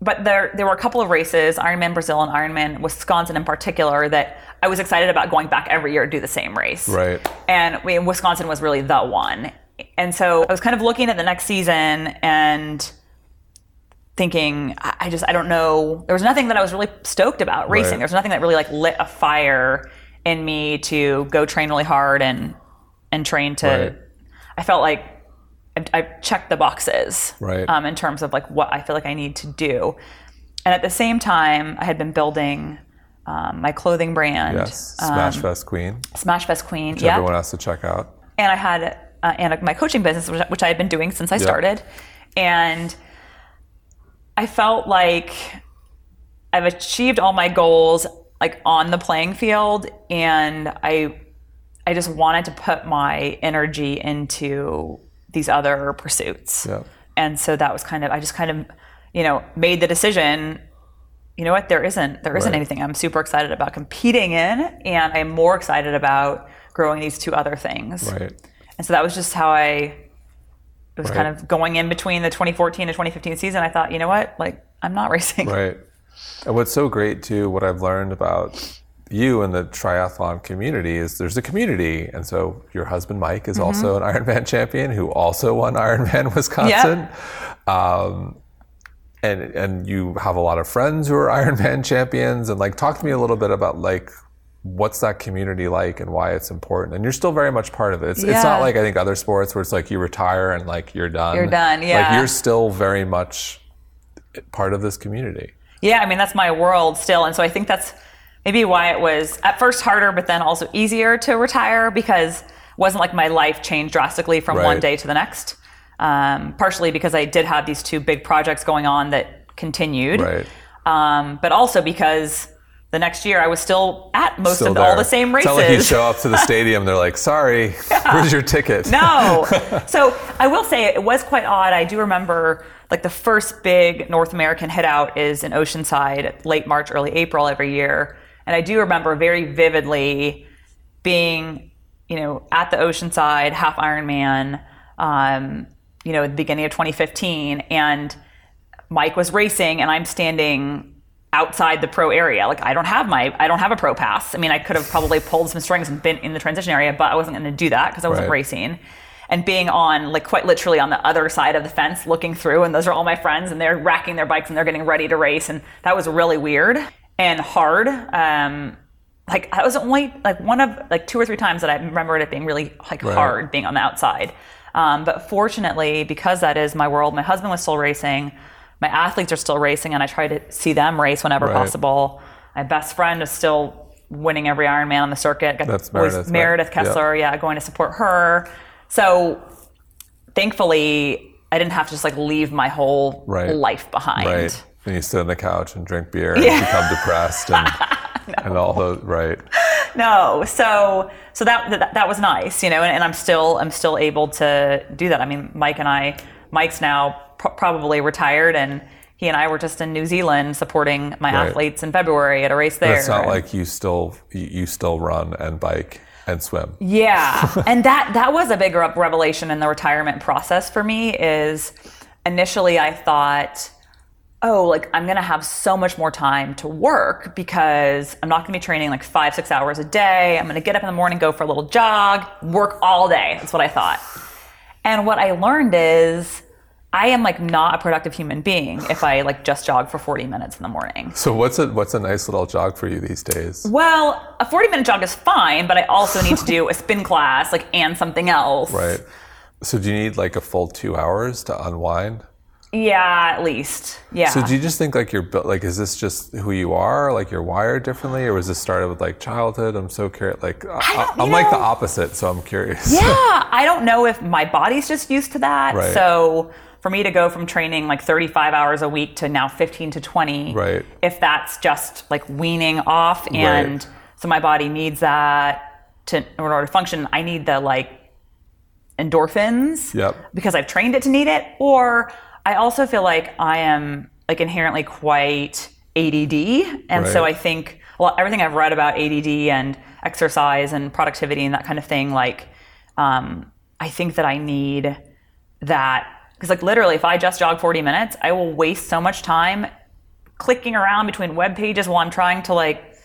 but there there were a couple of races, Ironman Brazil and Ironman Wisconsin in particular, that I was excited about going back every year to do the same race. right And I mean, Wisconsin was really the one. And so I was kind of looking at the next season and thinking, I I just, I don't know. There was nothing that I was really stoked about racing. Right. There was nothing that really like lit a fire in me to go train really hard and, and train to, Right. I felt like I, I checked the boxes Right. um, in terms of like what I feel like I need to do. And at the same time, I had been building um, my clothing brand, yes smash fest queen Smash Fest Queen. Yeah everyone has to check out and I had uh, and my coaching business, which, which I had been doing since I started, and I felt like I've achieved all my goals like on the playing field, and I I just wanted to put my energy into these other pursuits, Yeah. and so that was kind of I just kind of you know made the decision. You know what? There isn't there isn't Right. anything I'm super excited about competing in, and I'm more excited about growing these two other things. right And so that was just how I it was kind of going in between the 2014 and 2015 season. I thought, you know what? Like, I'm not <laughs> racing. Right. And what's so great too, what I've learned about you and the triathlon community is there's a community, and so your husband Mike is Mm-hmm. also an <laughs> Ironman champion who also won Ironman <laughs> Wisconsin. Um, and and you have a lot of friends who are <laughs> Ironman champions, and like talk to me a little bit about like what's that community like and why it's important. And you're still very much part of it. It's, it's not like I think other sports where it's like you retire and like you're done. You're done, yeah Like you're still very much part of this community. Yeah, I mean that's my world still, and so I think that's maybe why it was at first harder, but then also easier to retire because it wasn't like my life changed drastically from one day to the next. Um, partially because I did have these two big projects going on that continued, Right. um, but also because the next year I was still at most Still of there. all the same It's races. not like you show up to the <laughs> stadium, they're like, sorry, where's your ticket? No. <laughs> so I will say it was quite odd. I do remember like the first big North American hit out is in Oceanside, late March, early April every year. And I do remember very vividly being, you know, at the Oceanside half Ironman, um, you know, at the beginning of 2015, and Mike was racing, and I'm standing outside the pro area. Like I don't have my, I don't have a pro pass. I mean, I could have probably pulled some strings and been in the transition area, but I wasn't going to do that because I wasn't Right. racing. And being on, like, quite literally on the other side of the fence, looking through, and those are all my friends, and they're racking their bikes and they're getting ready to race, and that was really weird and hard. Um, like I was only like one of like two or three times that I remembered it being really like Right. hard being on the outside. Um, but fortunately, because that is my world, my husband was still racing, my athletes are still racing, and I try to see them race whenever Right. possible. My best friend is still winning every Ironman on the circuit. Got That's Meredith, right? Meredith Yeah. Kessler, yeah, going to support her. So thankfully, I didn't have to just like leave my whole Right. life behind. Right. And you sit on the couch and drink beer and Yeah. become depressed and, <laughs> and all those, right. No, so so that that, that was nice, you know, and, and I'm still I'm still able to do that. I mean, Mike and I, Mike's now pro- probably retired, and he and I were just in New Zealand supporting my Right. athletes in February at a race there. But it's not like you still, you you still run and bike and swim. Yeah, <laughs> and that that was a big revelation in the retirement process for me. Is initially I thought, oh, like I'm gonna have so much more time to work because I'm not gonna be training like five six hours a day. I'm gonna get up in the morning, go for a little jog, work all day. That's what I thought. And what I learned is. I am like not a productive human being if I like just jog for 40 minutes in the morning. So what's a, what's a nice little jog for you these days? Well, a 40 minute jog is fine, but I also need to do a spin <laughs> class like and something else. Right. So do you need like a full two hours to unwind? Yeah, at least. Yeah. So do you just think like you're built, like, is this just who you are? Like you're wired differently or was this started with like childhood? I'm so curious. Like I, am like the opposite. So I'm curious. yeah, <laughs> I don't know if my body's just used to that. Right. So for me to go from training like 35 hours a week to now 15 to 20, Right. if that's just like weaning off and Right. so my body needs that to in order to function, I need the like endorphins Yep. because I've trained it to need it, or I also feel like I am like inherently quite ADD, and so I think well everything I've read about ADD and exercise and productivity and that kind of thing, like um, I think that I need that because like literally if I just jog 40 minutes, I will waste so much time clicking around between web pages while I'm trying to like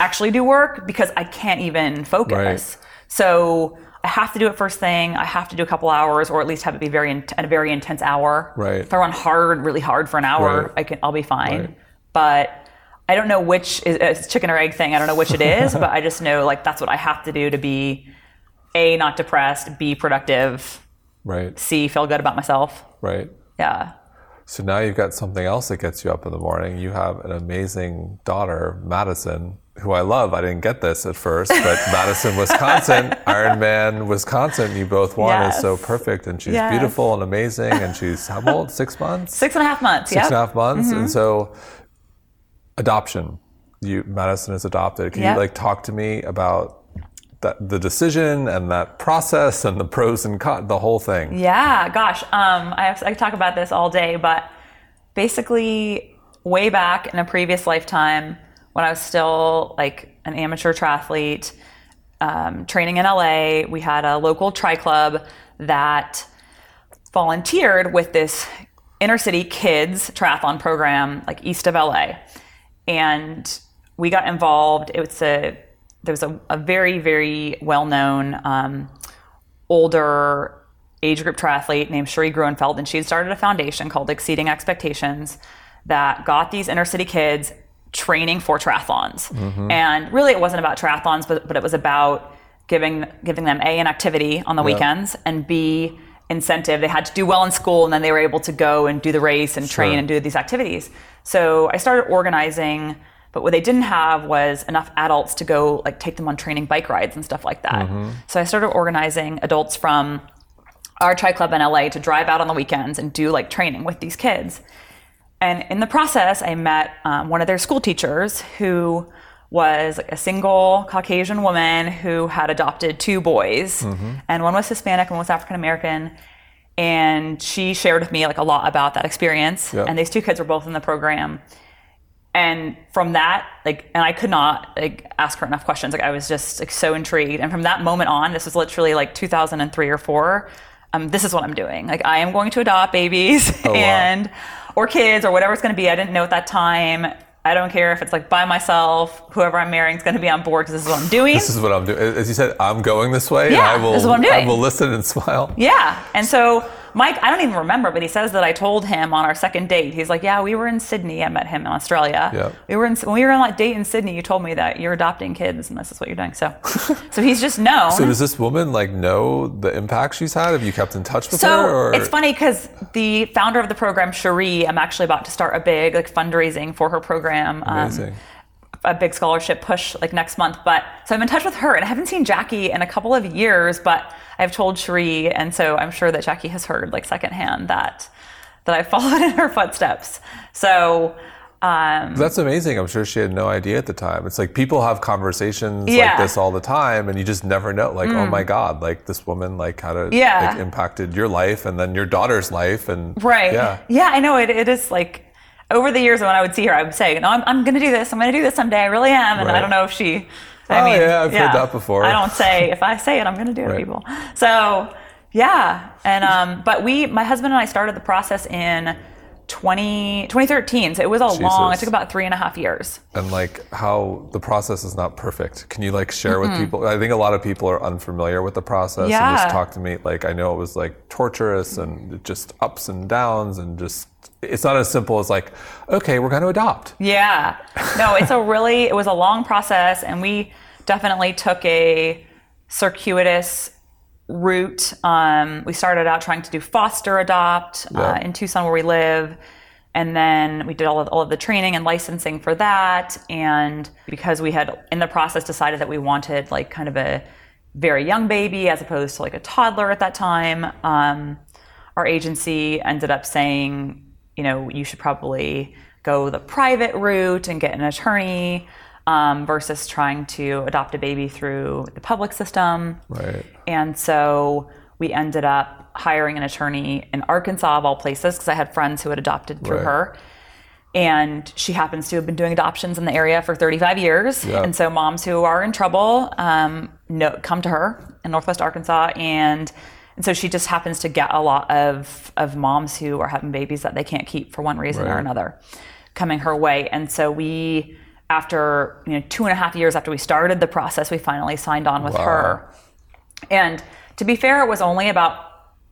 actually do work because I can't even focus. Right. So I have to do it first thing. I have to do a couple hours, or at least have it be very in- a very intense hour. Right. If I run hard, really hard for an hour, Right. I can I'll be fine. Right. But I don't know which is uh, it's chicken or egg thing. I don't know which it is, but I just know like that's what I have to do to be a not depressed, b productive, Right. c feel good about myself. Right. Yeah. So now you've got something else that gets you up in the morning. You have an amazing daughter, Madison, who I love. I didn't get this at first, but <laughs> Madison, Wisconsin, Ironman, Wisconsin, you both won is so perfect. And she's Yes. beautiful and amazing. And she's how old? <laughs> Six months? Six and a half months. Six yeah. and a half months. Mm-hmm. And so adoption. You Madison is adopted. Can Yeah. you like talk to me about that, the decision and that process and the pros and cons, the whole thing? Yeah, gosh, um, I, have, I talk about this all day, but basically, way back in a previous lifetime, when I was still like an amateur triathlete, um, training in LA, we had a local tri club that volunteered with this inner city kids triathlon program, like east of LA. And we got involved. It was a there was a, a very very well known um, older age group triathlete named Cherie Gruenfeld, and she had started a foundation called Exceeding Expectations that got these inner city kids training for triathlons. And really, it wasn't about triathlons, but, but it was about giving giving them a an activity on the weekends and b incentive. They had to do well in school, and then they were able to go and do the race and train and do these activities. So I started organizing. But what they didn't have was enough adults to go like take them on training bike rides and stuff like that. So I started organizing adults from our tri club in LA to drive out on the weekends and do like training with these kids. And in the process, I met um, one of their school teachers who was like a single Caucasian woman who had adopted two boys, and one was Hispanic and one was African American. And she shared with me like a lot about that experience. Yep. And these two kids were both in the program. And from that, like, and I could not like ask her enough questions. Like, I was just like so intrigued. And from that moment on, this was literally like 2003 or four. Um, this is what I'm doing. Like, I am going to adopt babies wow. and or kids or whatever it's going to be. I didn't know at that time. I don't care if it's like by myself. Whoever I'm marrying is going to be on board because this is what I'm doing. This is what I'm doing. As you said, I'm going this way. and Yeah, I will, this is what I'm doing. I will listen and smile. Yeah. And so Mike, I don't even remember, but he says that I told him on our second date. He's like, "Yeah, we were in Sydney. I met him in Australia. Yeah. We were in when we were on that date in Sydney. You told me that you're adopting kids, and this is what you're doing." So, <laughs> so he's just known. So does this woman like know the impact she's had? Have you kept in touch with So her? Or? it's funny because the founder of the program, Cherie, I'm actually about to start a big like fundraising for her program. um, Amazing. A big scholarship push like next month. But so I'm in touch with her, and I haven't seen Jackie in a couple of years. But I've told Cherie, and so I'm sure that Jackie has heard like secondhand that that I <laughs> followed in her footsteps. So. Um, That's amazing. I'm sure she had no idea at the time. It's like people have conversations like Yeah. Mm. this all the time, and you just never know. Like, oh my God, like this woman like had a Yeah. like impacted your life, and then your daughter's life, and Right. yeah, Yeah, I know. It, it is like over the years when I would see her, I would say, "No, I'm, I'm going to do this. I'm going to do this someday. I really am." And Right. I don't know if she. I Oh, mean, yeah, I've heard that before. I don't say if I say it, I'm going to do it, Right. people. So yeah, and um, but we, my husband and I, started the process in 20, 2013. So it was a long. It took about three and a half years. and like how the process is not perfect. Can you like share Mm-hmm. with people? I think a lot of people are unfamiliar with the process yeah. and just talk to me. Like I know it was like torturous and just ups and downs and just it's not as simple as like okay, we're going to adopt. Yeah. No, it's a really it was a long process and we definitely took a circuitous route. Um, we started out trying to do foster adopt uh, in Tucson where we live. And then we did all of, all of the training and licensing for that. And because we had in the process decided that we wanted like kind of a very young baby as opposed to like a toddler at that time, um, our agency ended up saying, you know, you should probably go the private route and get an attorney um, versus trying to adopt a baby through the public system. Right. And so we ended up hiring an attorney in Arkansas, of all places, because I had friends who had adopted through Right. her. And she happens to have been doing adoptions in the area for 35 years. Yeah. And so moms who are in trouble um, know, come to her in Northwest Arkansas. And, and so she just happens to get a lot of, of moms who are having babies that they can't keep for one reason or another coming her way. And so we, after you know, two and a half years after we started the process, we finally signed on with Wow. her. And to be fair, it was only about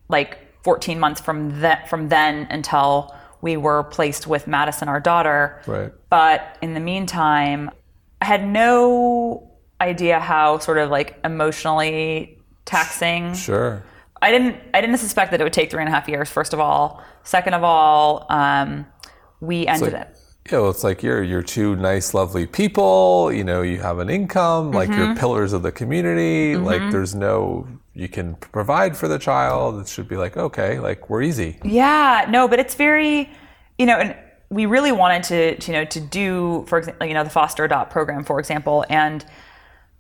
like 14 months from that from then until we were placed with Madison, our daughter. Right. But in the meantime, I had no idea how sort of like emotionally taxing. Sure. I didn't I didn't suspect that it would take three and a half years. First of all, second of all, um, we ended like- up. Yeah, well, it's like you're you're two nice, lovely people. You know, you have an income, like Mm-hmm. you're pillars of the community. Like there's no you can provide for the child. It should be like okay, like we're easy. Yeah, no, but it's very, you know, and we really wanted to, to, you know, to do, for example, you know, the foster adopt program, for example, and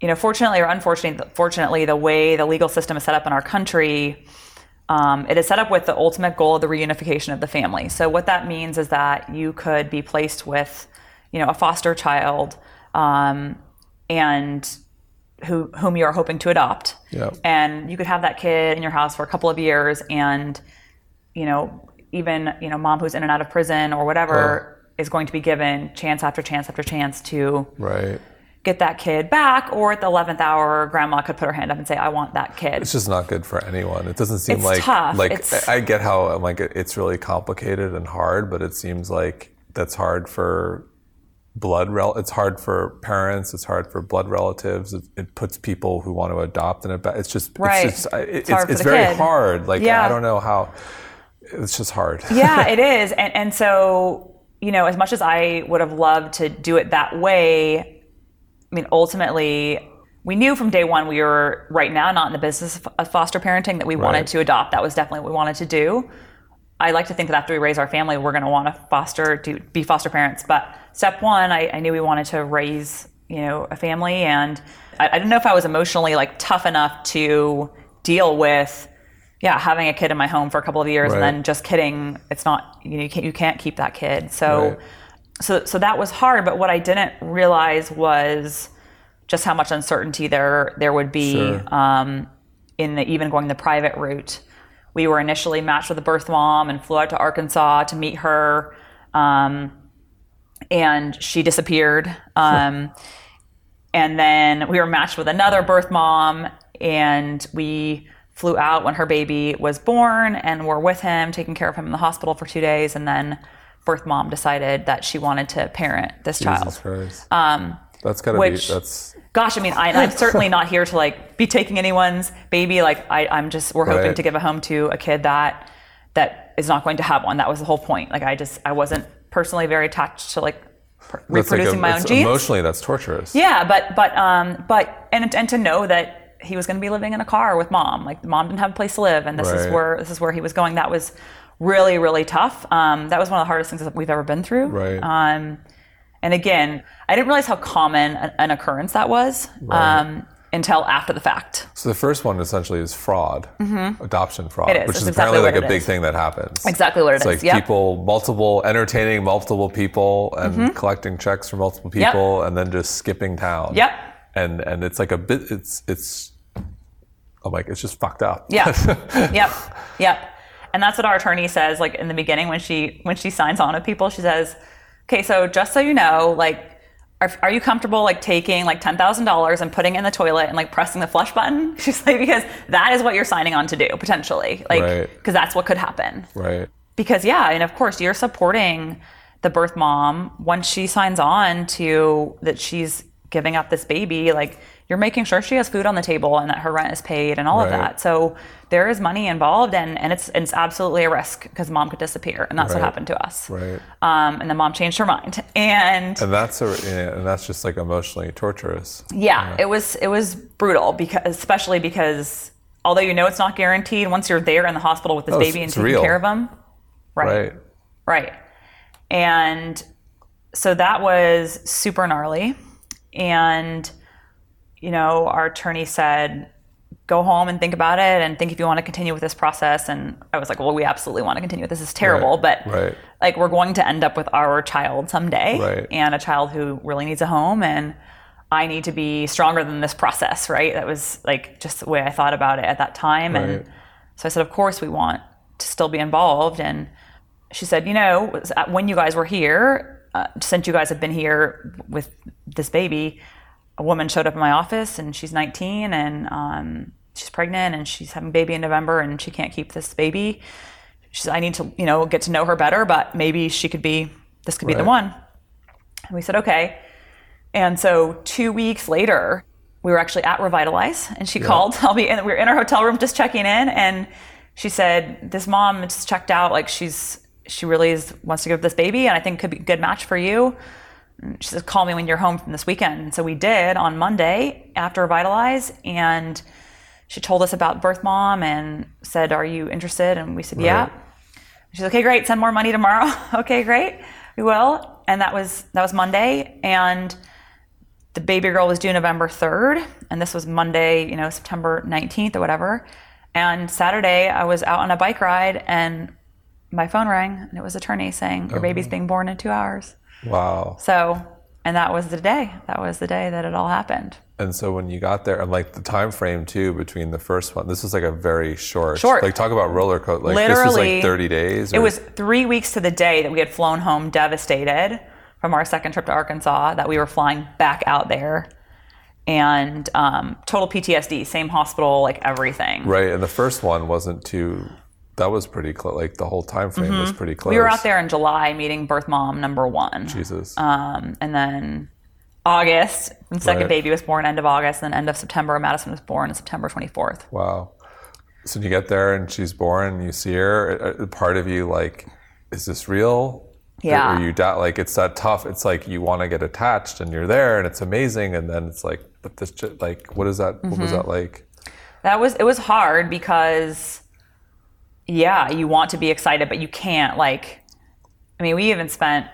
you know, fortunately or unfortunately, fortunately, the way the legal system is set up in our country, um, it is set up with the ultimate goal of the reunification of the family. So what that means is that you could be placed with, you know, a foster child, um, and who whom you are hoping to adopt, Yeah. and you could have that kid in your house for a couple of years, and you know, even you know, mom who's in and out of prison or whatever, is going to be given chance after chance after chance to Right. Get that kid back, or at the 11th hour, grandma could put her hand up and say, I want that kid. It's just not good for anyone. It doesn't seem It's like tough. like It's- I get how like it's really complicated and hard, but it seems like that's hard for blood rel. It's hard for parents. It's hard for blood relatives. It, it puts people who want to adopt in a. ba- It's just Right. It's, just, it- it's, hard it's very kid. hard. Like Yeah. I don't know how. It's just hard. yeah, <laughs> it is. And, and so, you know, as much as I would have loved to do it that way, I mean, ultimately, we knew from day one we were right now not in the business of- foster parenting that we Right. wanted to adopt. That was definitely what we wanted to do. I like to think that after we raise our family, we're going to want to foster to be foster parents. But step one, I, I knew we wanted to raise, you know, a family, and I, I didn't know if I was emotionally like tough enough to deal with, yeah, having a kid in my home for a couple of years, and then just kidding, it's not you know you can't you can't keep that kid. So, Right. So so that was hard. But what I didn't realize was just how much uncertainty there there would be Sure. um, in the even going the private route. We were initially matched with a birth mom and flew out to Arkansas to meet her, um, and she disappeared. Um, and then we were matched with another birth mom, and we flew out when her baby was born, and were with him, taking care of him in the hospital for two days, and then birth mom decided that she wanted to parent this child. Um, that's gotta which- be. That's gosh, I mean, I, I'm certainly not here to like be taking anyone's baby. Like, I, I'm just we're hoping Right. to give a home to a kid that that is not going to have one. That was the whole point. Like, I just I wasn't personally very attached to like pr- that's like reproducing a- my own genes. Emotionally, that's torturous. Yeah, but but um but and and to know that he was going to be living in a car with mom. Like, mom didn't have a place to live, and this is where this is where he was going. That was really really tough. Um, that was one of the hardest things that we've ever been through. Right. Um, and again, I didn't realize how common an, occurrence that was um, until after the fact. So the first one essentially is fraud, adoption fraud, Mm-hmm. It is. which It's is exactly apparently like a big is. thing that happens. Exactly what it it's is. like Yep. people, multiple, entertaining multiple people and collecting checks from multiple Yep. people, and then just skipping town. Yep. And and it's like a bit. It's it's. I'm like it's just fucked up. Yeah. <laughs> yep. Yep. And that's what our attorney says. Like in the beginning, when she when she signs on with people, she says, "Okay, so just so you know, like." Are, are you comfortable like taking like ten thousand dollars and putting it in the toilet and like pressing the flush button? <laughs> She's like because that is what you're signing on to do potentially, like Right. because that's what could happen. right. because yeah and of course you're supporting the birth mom once she signs on to that she's giving up this baby like you're making sure she has food on the table and that her rent is paid and all of that so there is money involved and, and it's it's absolutely a risk because mom could disappear and that's Right. what happened to us Right. um, and then mom changed her mind <laughs> and And that's a and that's just like emotionally torturous. yeah, it was it was brutal because especially because although you know it's not guaranteed once you're there in the hospital with this Oh, baby and taking real. care of him Right. Right. And so that was super gnarly. And, you know, our attorney said, go home and think about it and think if you want to continue with this process. And I was like, well, we absolutely want to continue. This is terrible. Right, But right. like, we're going to end up with our child someday Right. and a child who really needs a home. And I need to be stronger than this process, right? That was like just the way I thought about it at that time. And so I said, of course, we want to still be involved. And she said, you know, when you guys were here, uh, since you guys have been here with this baby, a woman showed up in my office and she's 19 and um, she's pregnant and she's having baby in November and she can't keep this baby. She said, I need to, you know, get to know her better, but maybe she could be, this could be the one. And we said, okay. And so two weeks later, we were actually at Revitalize and she called. <laughs> I'll be in, we were in our hotel room just checking in and she said, this mom just checked out. Like she's, she really is, wants to give this baby and I think could be a good match for you. She said, call me when you're home from this weekend. And so we did on Monday after Revitalize and she told us about birth mom and said, are you interested? And we said, yeah. Right. She's okay, great. Send more money tomorrow. <laughs> okay, great. We will. And that was that was Monday, and the baby girl was due November third, and this was Monday, you know, September nineteenth or whatever. And Saturday, I was out on a bike ride, and my phone rang, and it was attorney saying your oh. baby's being born in two hours. Wow. So, and that was the day. That was the day that it all happened. And so when you got there, and like the time frame too between the first one, this was like a very short. Short. Like talk about roller coaster. Like this was Literally, like 30 days. It was three weeks to the day that we had flown home devastated from our second trip to Arkansas, that we were flying back out there. And um, total PTSD, same hospital, like everything. right. And the first one wasn't too. That was pretty close. Like the whole time frame was pretty close. Mm-hmm. We were out there in July meeting birth mom number one. Jesus. Um, and then August, the second Right. baby was born end of August, and then end of September, Madison was born on September 24th. Wow. So you get there and she's born and you see her. uh, uh, Part of you like, is this real? Yeah. Or you doubt like it's that tough. It's like you want to get attached and you're there and it's amazing and then it's like, but this like what is that? What Mm-hmm. was that like? That was it was hard because yeah, you want to be excited, but you can't like I mean, we even spent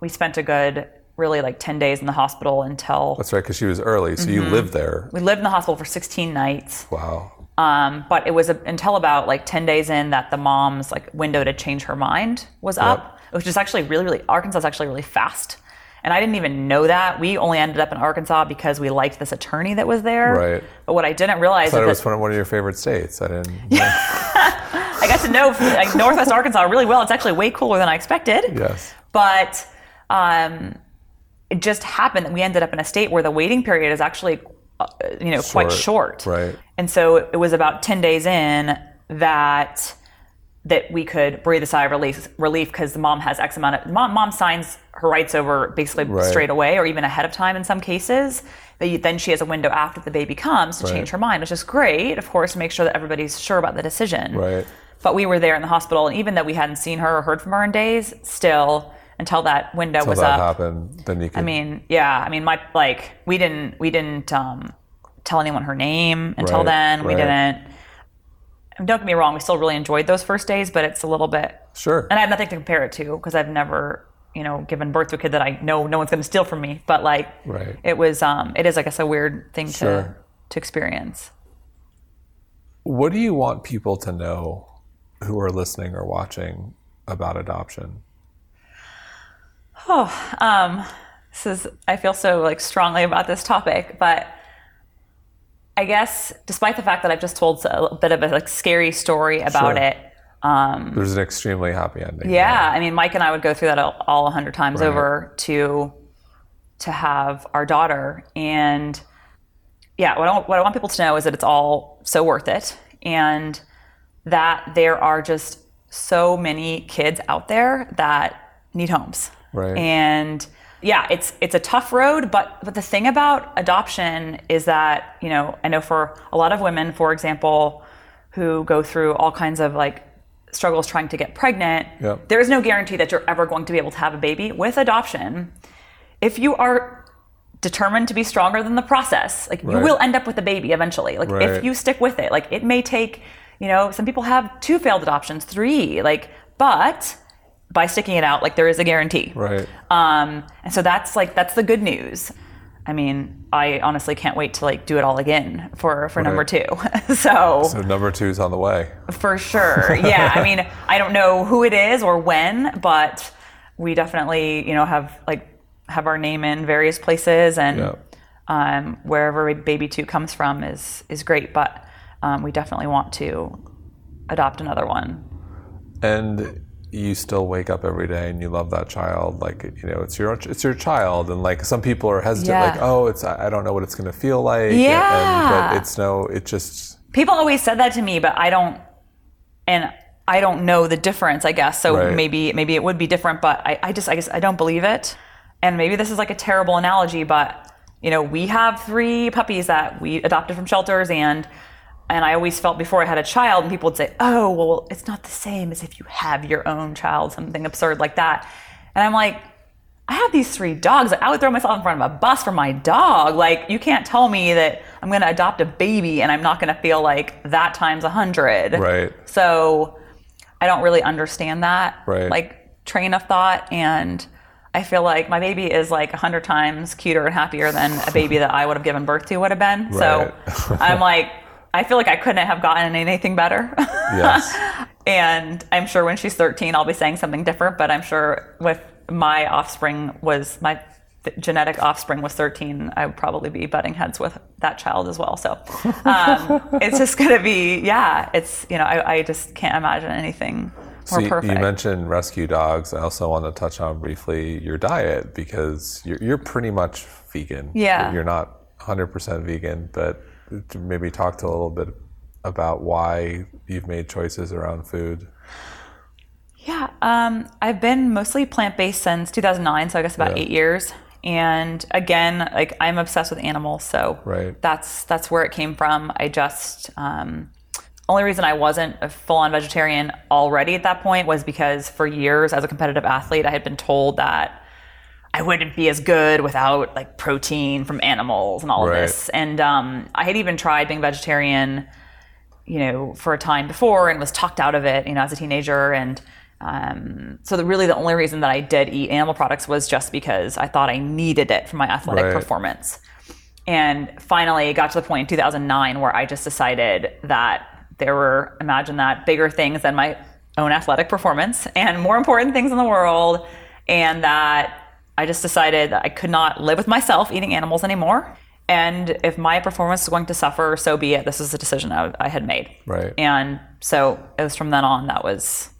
we spent a good really like 10 days in the hospital until That's right, because she was early, so Mm-hmm. you lived there. we lived in the hospital for 16 nights. Wow. Um, but it was a, until about like 10 days in that the mom's like window to change her mind was up, which is actually really, really, Arkansas is actually really fast. And I didn't even know that. We only ended up in Arkansas because we liked this attorney that was there. Right. But what I didn't realize I thought it is was that one of your favorite states. I didn't. <laughs> I got to know like, Northwest Arkansas really well. It's actually way cooler than I expected. yes. But um, it just happened that we ended up in a state where the waiting period is actually, uh, you know, quite short. Right. And so it was about 10 days in that that we could breathe a sigh of relief relief because the mom has X amount of mom mom signs her rights over basically Right. straight away or even ahead of time in some cases. But you- then she has a window after the baby comes to Right. change her mind, which is great, of course, to make sure that everybody's sure about the decision. Right. But we were there in the hospital, and even though we hadn't seen her or heard from her in days, still until that window Until was that up. happened, then you could. I mean, yeah. I mean, my like we didn't we didn't um, tell anyone her name until Right, then. We right. didn't. Don't get me wrong. We still really enjoyed those first days, but it's a little bit. sure. And I have nothing to compare it to because I've never, you know, given birth to a kid that I know no one's going to steal from me. But like, Right. it was, um, it is, I guess, a weird thing to to experience. what do you want people to know who are listening or watching about adoption? Oh, um, this is I feel so like strongly about this topic, but I guess despite the fact that I've just told a bit of a like scary story about Sure. it, um, There's an extremely happy ending. yeah, I mean Mike and I would go through that all- all a hundred times Right. over to to have our daughter, and yeah, what I, want- what I want people to know is that it's all so worth it, and that there are just so many kids out there that need homes. Right. And yeah, it's it's a tough road, but but the thing about adoption is that, you know, I know for a lot of women, for example, who go through all kinds of like struggles trying to get pregnant, Yep. there is no guarantee that you're ever going to be able to have a baby. With adoption, if you are determined to be stronger than the process, like you will end up with a baby eventually. Like Right. if you stick with it, like it may take, you know, some people have two failed adoptions, three, like, but by sticking it out, like there is a guarantee. Right. Um, and so that's like that's the good news. I mean, I honestly can't wait to like do it all again for for number two. <laughs> so So number two is on the way. for sure, yeah. I mean, I don't know who it is or when, but we definitely, you know, have like have our name in various places, and Yeah. um, wherever baby two comes from is is great. But um, we definitely want to adopt another one. and you still wake up every day and you love that child like you know it's your it's your child and like some people are hesitant Yeah. like oh it's I don't know what it's going to feel like and- Yeah. but it's no it just People always said that to me, but I don't, and I don't know the difference. I guess so. Right. Maybe maybe it would be different, but I, I just I guess I don't believe it. And maybe this is like a terrible analogy, but you know we have three puppies that we adopted from shelters, and and I always felt before I had a child, and people would say, oh well, it's not the same as if you have your own child, something absurd like that. And I'm like. I have these three dogs. I would throw myself in front of a bus for my dog. Like, you can't tell me that I'm going to adopt a baby and I'm not going to feel like that times a hundred. Right. So I don't really understand that, Right. like, train of thought. And I feel like my baby is like a hundred times cuter and happier than a baby that I would have given birth to would have been. Right. So I'm like, I feel like I couldn't have gotten anything better. yes <laughs> And I'm sure when she's 13, I'll be saying something different, but I'm sure with my offspring was my genetic offspring was 13, I would probably be butting heads with that child as well. So um, <laughs> it's just going to be, yeah, it's, you know, I, I just can't imagine anything more so perfect. You mentioned rescue dogs. I also want to touch on briefly your diet because you're, you're pretty much vegan. Yeah. You're not 100% vegan, but maybe talk to a little bit about why you've made choices around food. Yeah, um, I've been mostly plant based since 2009, so I guess about Yeah. eight years. And again, like I'm obsessed with animals, so Right. that's that's where it came from. I just um, only reason I wasn't a full on vegetarian already at that point was because for years as a competitive athlete, I had been told that I wouldn't be as good without like protein from animals and all Right. of this. And um, I had even tried being vegetarian, you know, for a time before and was talked out of it, you know, as a teenager. And um, so the, really the only reason that I did eat animal products was just because I thought I needed it for my athletic Right. performance. And finally, it got to the point in 2009 where I just decided that there were, imagine that, bigger things than my own athletic performance and more important things in the world. And that I just decided that I could not live with myself eating animals anymore. And if my performance was going to suffer, so be it. This is a decision I, I had made. Right. And so it was from then on that was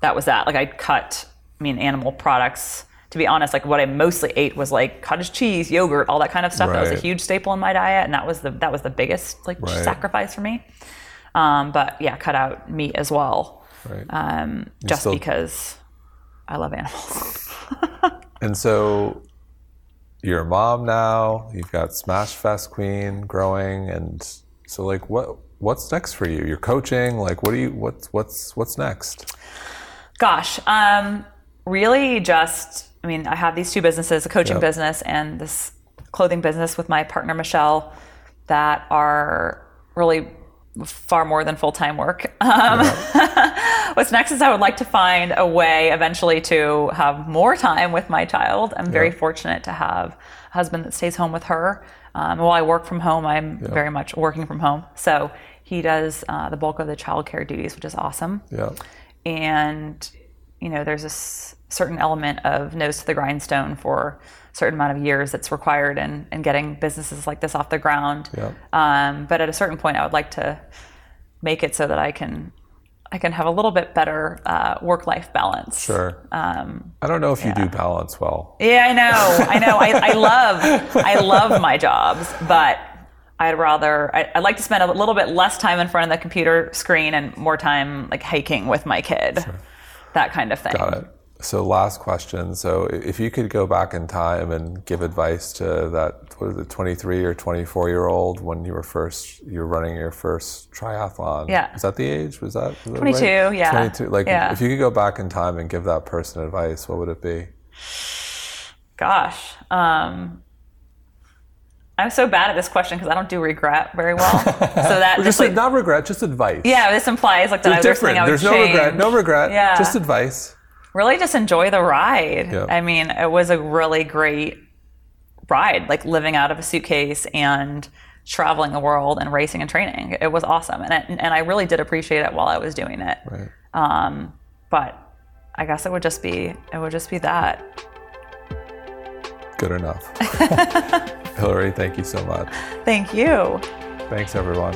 that was that. Like I cut, I mean, animal products. To be honest, like what I mostly ate was like cottage cheese, yogurt, all that kind of stuff. Right. That was a huge staple in my diet, and that was the that was the biggest like Right. sacrifice for me. Um, but yeah, cut out meat as well, Right. um, just still- because I love animals. <laughs> And so you're a mom now. You've got Smash Fest Queen growing, and so like what what's next for you? You're coaching. Like what do you what's what's what's next? Gosh, um, really just, I mean, I have these two businesses, a coaching Yep. business and this clothing business with my partner, Michelle, that are really far more than full time work. <laughs> Um, what's next is I would like to find a way eventually to have more time with my child. I'm very Yep. fortunate to have a husband that stays home with her. Um, while I work from home, I'm very much working from home. So he does uh, the bulk of the childcare duties, which is awesome Yeah. and you know there's a s- certain element of nose to the grindstone for a certain amount of years that's required in, in getting businesses like this off the ground Yeah. um, but at a certain point i would like to make it so that i can i can have a little bit better uh, work-life balance Sure. um, I don't know if you do balance well. yeah i know i know I, I love i love my jobs but I'd rather I, I'd like to spend a little bit less time in front of the computer screen and more time like hiking with my kid, that kind of thing. Got it. So last question. So if you could go back in time and give advice to that what is it, 23 or 24 year old when you were first you're running your first triathlon. Yeah. Is that the age? Was that, was that 22, right? yeah. 22. Like Yeah. if you could go back in time and give that person advice, what would it be? Gosh, um, I'm so bad at this question because I don't do regret very well. <laughs> so that just just like, not regret, just advice. yeah, this implies like that I, there's different. I would There's no change. regret. No regret. Yeah. Just advice. Really just enjoy the ride. Yeah. I mean, it was a really great ride, like living out of a suitcase and traveling the world and racing and training. It was awesome, and it, and I really did appreciate it while I was doing it. Right. Um, but I guess it would just be it would just be that. Good enough. <laughs> Hillary, thank you so much. Thank you. Thanks everyone.